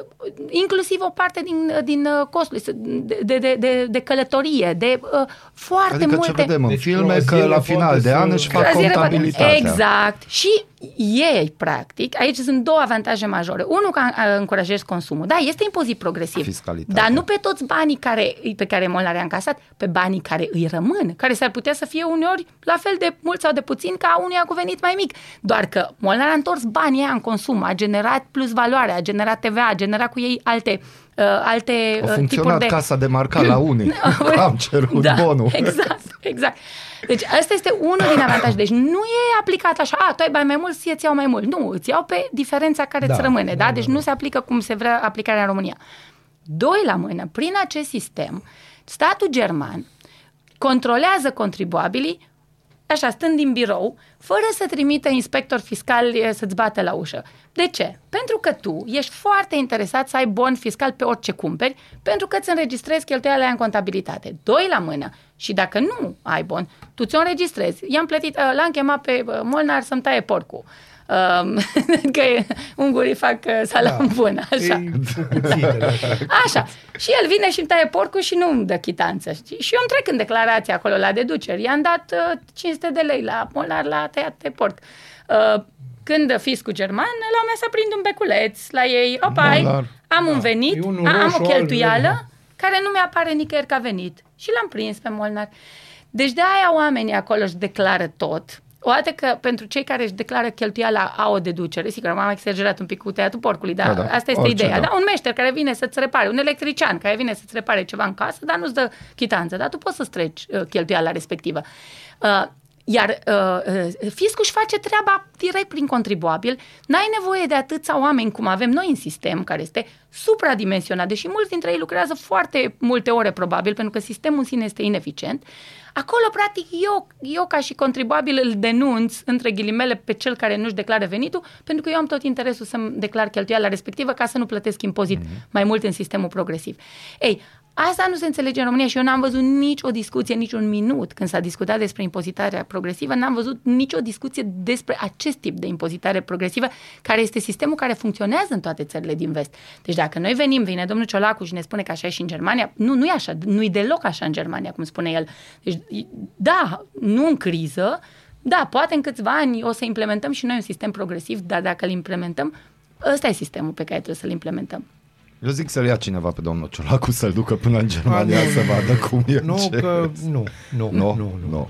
inclusiv o parte din, din uh, costul de, de, de, de, de călătorie, de uh, foarte Adică multe... ce vedem în Deci filme, că croazieră la final poate de să- an își fac Croazieră poate- contabilitatea. Exact. Și ei, practic, aici sunt două avantaje majore. Unul, că a- încurajezi consumul. Da, este impozit progresiv. Fiscalitatea. Dar nu pe toți banii care, pe care Molnar i-a încasat, pe banii care îi rămân, care s-ar putea să fie uneori la fel de mult sau de puțin ca unuia cu venit mai mic. Doar că Molnar a întors banii aia în consum, a generat plus valoare, a generat TVA, a generat cu ei alte uh, alte A uh, tipuri funcționat de... casa de marcat la unii. Am cerut da, bonul. Exact, exact. Deci asta este unul din avantaje. Deci nu e aplicat așa, a, tu ai bani mai mult, ție îți iau mai mult. Nu, îți iau pe diferența care Da, îți rămâne, da? da, Deci da, nu da. se aplică cum se vrea aplicarea în România. Doi la mână, prin acest sistem, statul german controlează contribuabilii așa, stând din birou, fără să trimită inspector fiscal eh, să-ți bată la ușă. De ce? Pentru că tu ești foarte interesat să ai bon fiscal pe orice cumperi, pentru că îți înregistrezi cheltuiala aia în contabilitate. Doi la mână. Și dacă nu ai bon, tu ți-o înregistrezi. I-am plătit, eh, l-am chemat pe eh, Molnar să-mi taie porcul. Um, că ungurii fac uh, salam da. bun, așa. Ei, cu cuțite, da, așa. Așa. Și el vine și îmi taie porcul și nu îmi dă chitanță. Știi? Și eu îmi trec în declarație acolo la deduceri. I-am dat uh, 500 de lei la Molnar la tăiat de porc. Uh, când fiscul german, la mea să prind un beculeț la ei. Opai, Molnar. am un Da. venit, E unul a, am roșu, o alb, cheltuială verde. care nu mi-apare nicăieri ca venit. Și l-am prins pe Molnar. Deci de aia oamenii acolo își declară tot. O dată că pentru cei care își declară cheltuiala au o deducere, sigur, am exagerat un pic cu tăiatul porcului, dar Da, da, da. da. asta este Orice, ideea. da. Da. Un meșter care vine să-ți repare, un electrician care vine să-ți repare ceva în casă, dar nu-ți dă chitanță, dar tu poți să-ți treci uh, cheltuiala respectivă. Uh, iar uh, uh, fiscul își face treaba direct prin contribuabil. N-ai nevoie de atâția oameni cum avem noi în sistem, care este supradimensionat, deși mulți dintre ei lucrează foarte multe ore probabil, pentru că sistemul în sine este ineficient. Acolo, practic, eu, eu ca și contribuabil îl denunț, între ghilimele, pe cel care nu-și declară venitul, pentru că eu am tot interesul să-mi declar cheltuiala respectivă ca să nu plătesc impozit mm-hmm. mai mult în sistemul progresiv. Ei, Asta nu se înțelege în România și eu n-am văzut nici o discuție, nici un minut când s-a discutat despre impozitarea progresivă, n-am văzut nici o discuție despre acest tip de impozitare progresivă, care este sistemul care funcționează în toate țările din vest. Deci dacă noi venim, vine domnul Ciolacu și ne spune că așa e și în Germania, nu, nu e așa, nu e deloc așa în Germania, cum spune el. Deci, da, nu în criză, da, poate în câțiva ani o să implementăm și noi un sistem progresiv, dar dacă îl implementăm, ăsta e sistemul pe care trebuie să-l implementăm. Eu zic să-l ia cineva pe domnul Ciolacu să-l ducă până în Germania A, nu, să nu, vadă nu. cum e. Nu, ce- că nu, nu, Nu, nu, nu. nu.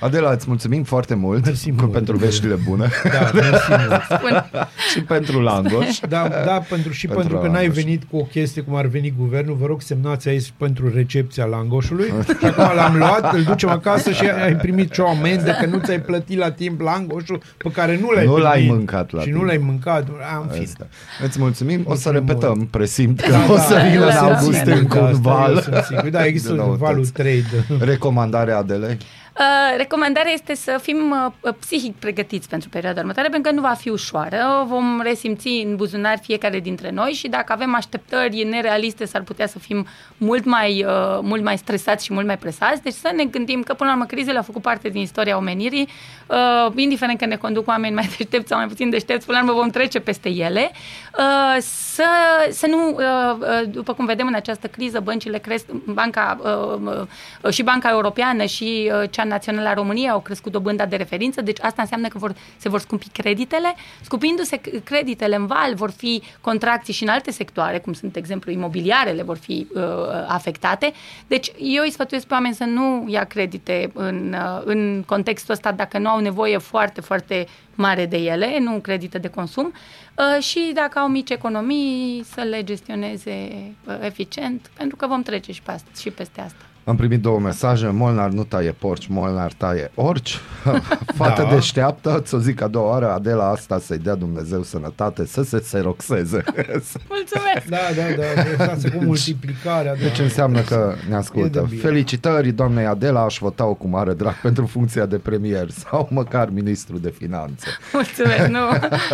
Adela, îți mulțumim foarte mult, Mersi cu- mult. pentru veștile bune Da, mersi mult. Spun, și pentru Langoș. Da, da pentru, și Pentru pentru, că n-ai Langoș. venit cu o chestie cum ar veni guvernul, vă rog semnați aici pentru recepția Langoșului și acum l-am luat, îl ducem acasă și ai primit și o amendă că nu ți-ai plătit la timp Langoșul pe care nu l-ai Nu primit. l-ai mâncat la Și timp. nu l-ai mâncat. Am fi. Asta. Îți mulțumim, o să Mulțumim repetăm, mult. presimt că Da, o da, să da, vină în da, august da, încă Da, un asta eu val. sunt sigur. Da, există de un valul noutăți. trade. Recomandarea Adelei? Uh, recomandarea este să fim uh, psihic pregătiți pentru perioada următoare, pentru că nu va fi ușoară. Vom resimți în buzunar fiecare dintre noi și dacă avem așteptări nerealiste, s-ar putea să fim mult mai, uh, mult mai stresați și mult mai presați. Deci să ne gândim că, până la urmă, crizele au făcut parte din istoria omenirii. Uh, indiferent că ne conduc oameni mai deștepți sau mai puțin deștepți, până la urmă vom trece peste ele. Uh, să, să nu, uh, uh, după cum vedem în această criză, băncile cresc, banca uh, uh, și Banca Europeană și uh, cea națională a României au crescut dobânda de referință, deci asta înseamnă că vor, se vor scumpi creditele. Scumpindu-se c- creditele în val, vor fi contracții și în alte sectoare, cum sunt, de exemplu, imobiliarele vor fi uh, afectate. Deci eu îi sfătuiesc pe oameni să nu ia credite în, uh, în contextul ăsta dacă nu au nevoie foarte, foarte mare de ele, nu credite de consum, uh, și dacă au mici economii să le gestioneze uh, eficient, pentru că vom trece și, pe asta, și peste asta. Am primit două mesaje, Molnar nu taie porci, Molnar taie orci. Fată Da. deșteaptă, ți-o zic a doua oară, Adela asta să-i dea Dumnezeu sănătate, să se seroxeze. Mulțumesc! Da, da, da. Deci asta cu multiplicarea. Da. Deci înseamnă că ne E ascultă. de bine. Felicitări doamnei Adela, aș vota-o cu mare drag pentru funcția de premier sau măcar ministru de finanțe. Mulțumesc, nu.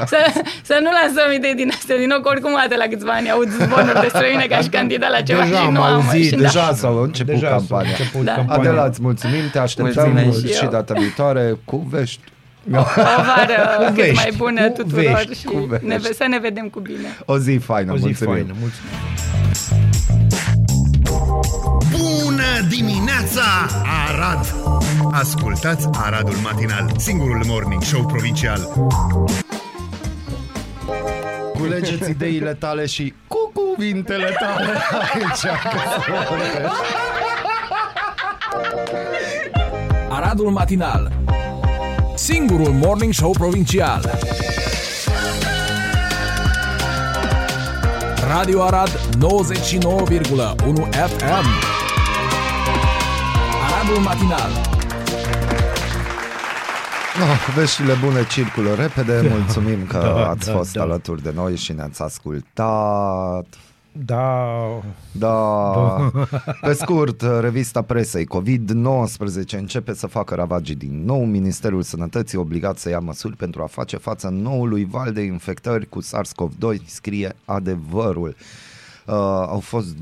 Să, să nu lansăm idei din astea din nou, că oricum de la câțiva ani aud zvonuri despre mine ca și candidat la ceva Deja și am nu am auzit, și da. Deja s-au început Deja s-a campania. început Da. campania. Adela, îți mulțumim, te așteptăm Mulțumesc și și eu. data viitoare cu vești. O vară Cu cât vești, mai bună cu tuturor vești, și cu vești. ne, să ne vedem cu bine. O zi faină, O zi mulțumim. faină, mulțumim. Bună dimineața, Arad! Ascultați Aradul Matinal, singurul morning show provincial. Culegeți ideile tale și cu cuvintele tale aici. Aradul Matinal. Singurul Morning Show Provincial. Radio Arad 99,1 FM Aradul Matinal. No, veștile bune circulă repede, mulțumim că Da, ați da, fost da. alături de noi și ne-ați ascultat. Da, Da, pe scurt, revista presei COVID-19 începe să facă ravagii din nou. Ministerul Sănătății obligat să ia măsuri pentru a face față noului val de infectări cu SARS-CoV-2, scrie adevărul. Uh, au fost 12.353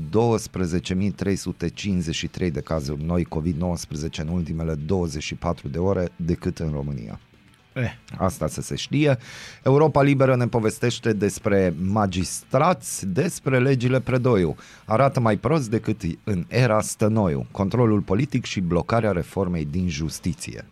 de cazuri noi COVID-19 în ultimele 24 de ore decât în România. Eh, Asta să se știe. Europa Liberă ne povestește despre magistrați, despre legile Predoiu. Arată mai prost decât în era Stănoiu. Controlul politic și blocarea reformei din justiție.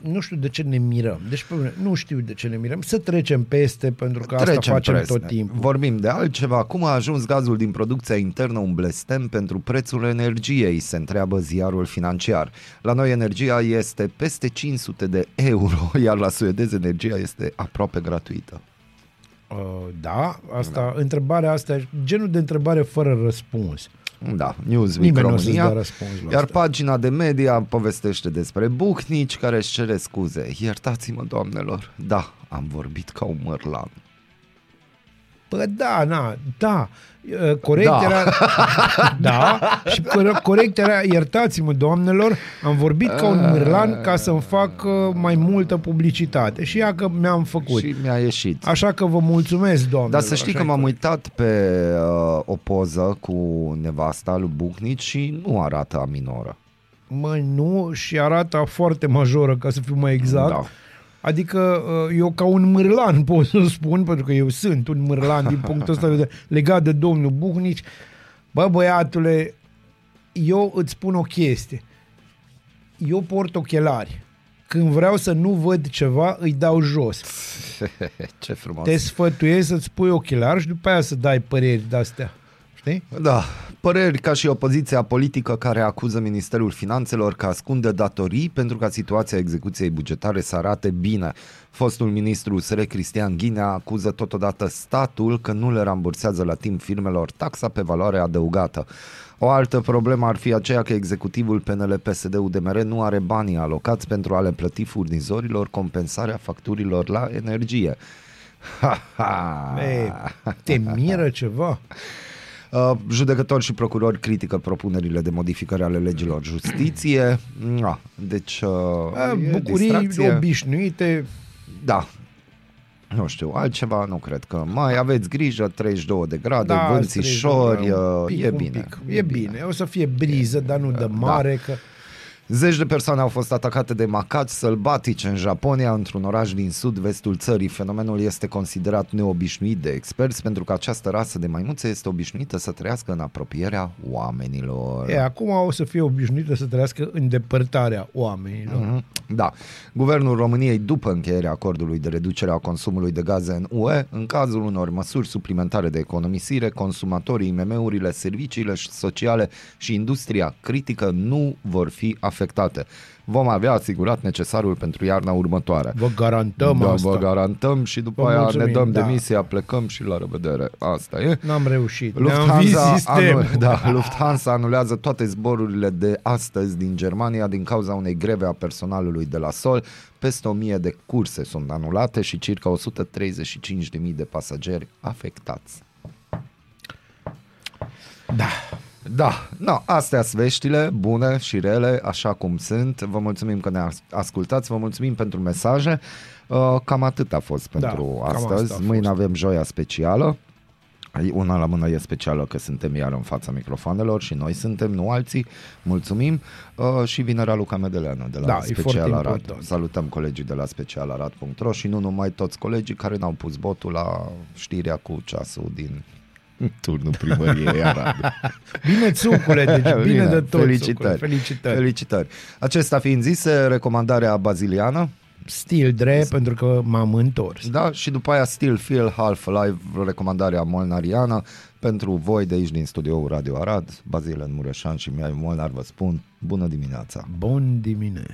Nu știu de ce ne mirăm. Deci, pe mine, nu știu de ce ne mirăm. Să trecem peste, pentru că asta Trecem facem presne. tot timpul. Vorbim de altceva. Cum a ajuns gazul din producția internă un blestem pentru prețul energiei, se întreabă ziarul financiar. La noi energia este peste 500 de euro, iar la suedez energia este aproape gratuită. Uh, da, asta, da. întrebarea asta, e genul de întrebare fără răspuns. Da, Newsweek Nimeni nu o să-ți România. dea răspuns la Iar asta. pagina de media povestește despre bucnici care își cere scuze. Iertați-mă, doamnelor, da, am vorbit ca un mărlan. Bă, da, na, da. Uh, Corect Da. era... da, și cor- corect era, iertați-mă, doamnelor, am vorbit ca un mârlan ca să-mi fac uh, mai multă publicitate. Și ia că mi-am făcut. Și mi-a ieșit. Așa că vă mulțumesc, doamnelor. Dar să știi așa că e m-am corect. uitat pe uh, o poză cu nevasta lui Bucnici și nu arată a minoră. Mă, nu, și arată foarte majoră, ca să fiu mai exact. Da. Adică uh, eu ca un mârlan pot să spun, pentru că eu sunt un mârlan din punctul ăsta de vedere, legat de domnul Buhnici. Bă, băiatule, eu îți spun o chestie. Eu port ochelari. Când vreau să nu văd ceva, îi dau jos. Ce frumos. Te sfătuiesc să-ți pui ochelari și după aia să dai păreri de-astea. Știi? Da, păreri ca și opoziția politică care acuză Ministerul Finanțelor că ascunde datorii pentru ca situația execuției bugetare să arate bine. Fostul ministru USR Cristian Ghinea acuză totodată statul că nu le rambursează la timp firmelor taxa pe valoare adăugată. O altă problemă ar fi aceea că executivul PNL PSD UDMR nu are banii alocați pentru a le plăti furnizorilor compensarea facturilor la energie. Ha, ha. E, te miră ceva? Uh, judecători și procurori critică propunerile de modificare ale legilor justiție. Mua, Deci, uh, A, e Bucurii distracție. obișnuite, Da. Nu știu, altceva nu cred că mai aveți grijă, 32 de grade, Da, vânțișori, strigă, uh, un pic, e un bine. pic. E bine. O să fie briză, dar nu de mare, că Zeci de persoane au fost atacate de macați sălbatici în Japonia, într-un oraș din sud-vestul țării. Fenomenul este considerat neobișnuit de experți pentru că această rasă de maimuțe este obișnuită să trăiască în apropierea oamenilor. e, acum o să fie obișnuită să trăiască în depărtarea oamenilor. Mhm. Da. Guvernul României, după încheierea acordului de reducere a consumului de gaze în UE, în cazul unor măsuri suplimentare de economisire, consumatorii, IMM-urile, serviciile sociale și industria critică nu vor fi afectate. Vom avea asigurat necesarul pentru iarna următoare. Vă garantăm da, asta. vă garantăm și după Vă aia mulțumim, ne dăm da. demisia, plecăm și la revedere. Asta e. N-am reușit. Ne-am Lufthansa, vist sistemul. anul, da, Lufthansa anulează toate zborurile de astăzi din Germania din cauza unei greve a personalului de la Sol. Peste 1000 de curse sunt anulate și circa 135.000 de pasageri afectați. Da. Da, no, astea sunt veștile bune și rele, așa cum sunt. Vă mulțumim că ne as- ascultați, vă mulțumim pentru mesaje. Uh, Cam atât a fost pentru Da, cam asta astăzi. a Mâine fost. avem joia specială. Ai, Una la mână e specială că suntem iar în fața microfonelor și noi suntem, nu alții. Mulțumim. Uh, și vinerea Luca Medeleanu de la Da, e foarte Special Arad. important. Salutăm colegii de la specialarad.ro și nu numai toți colegii care n-au pus botul la știrea cu ceasul din turnul primăriei Arad. Bine, țucule, deci bine, Bine, de tot. felicitări. țucule, Felicitări. Felicitări. Acesta fiind zise, recomandarea baziliană, Stil dre, pentru că m-am întors. da, și după aia Still Feel Half Alive, recomandarea molnariană pentru voi de aici din studioul Radio Arad, Bazil în Mureșan și Miai Molnar vă spun bună dimineața! Bun dimine.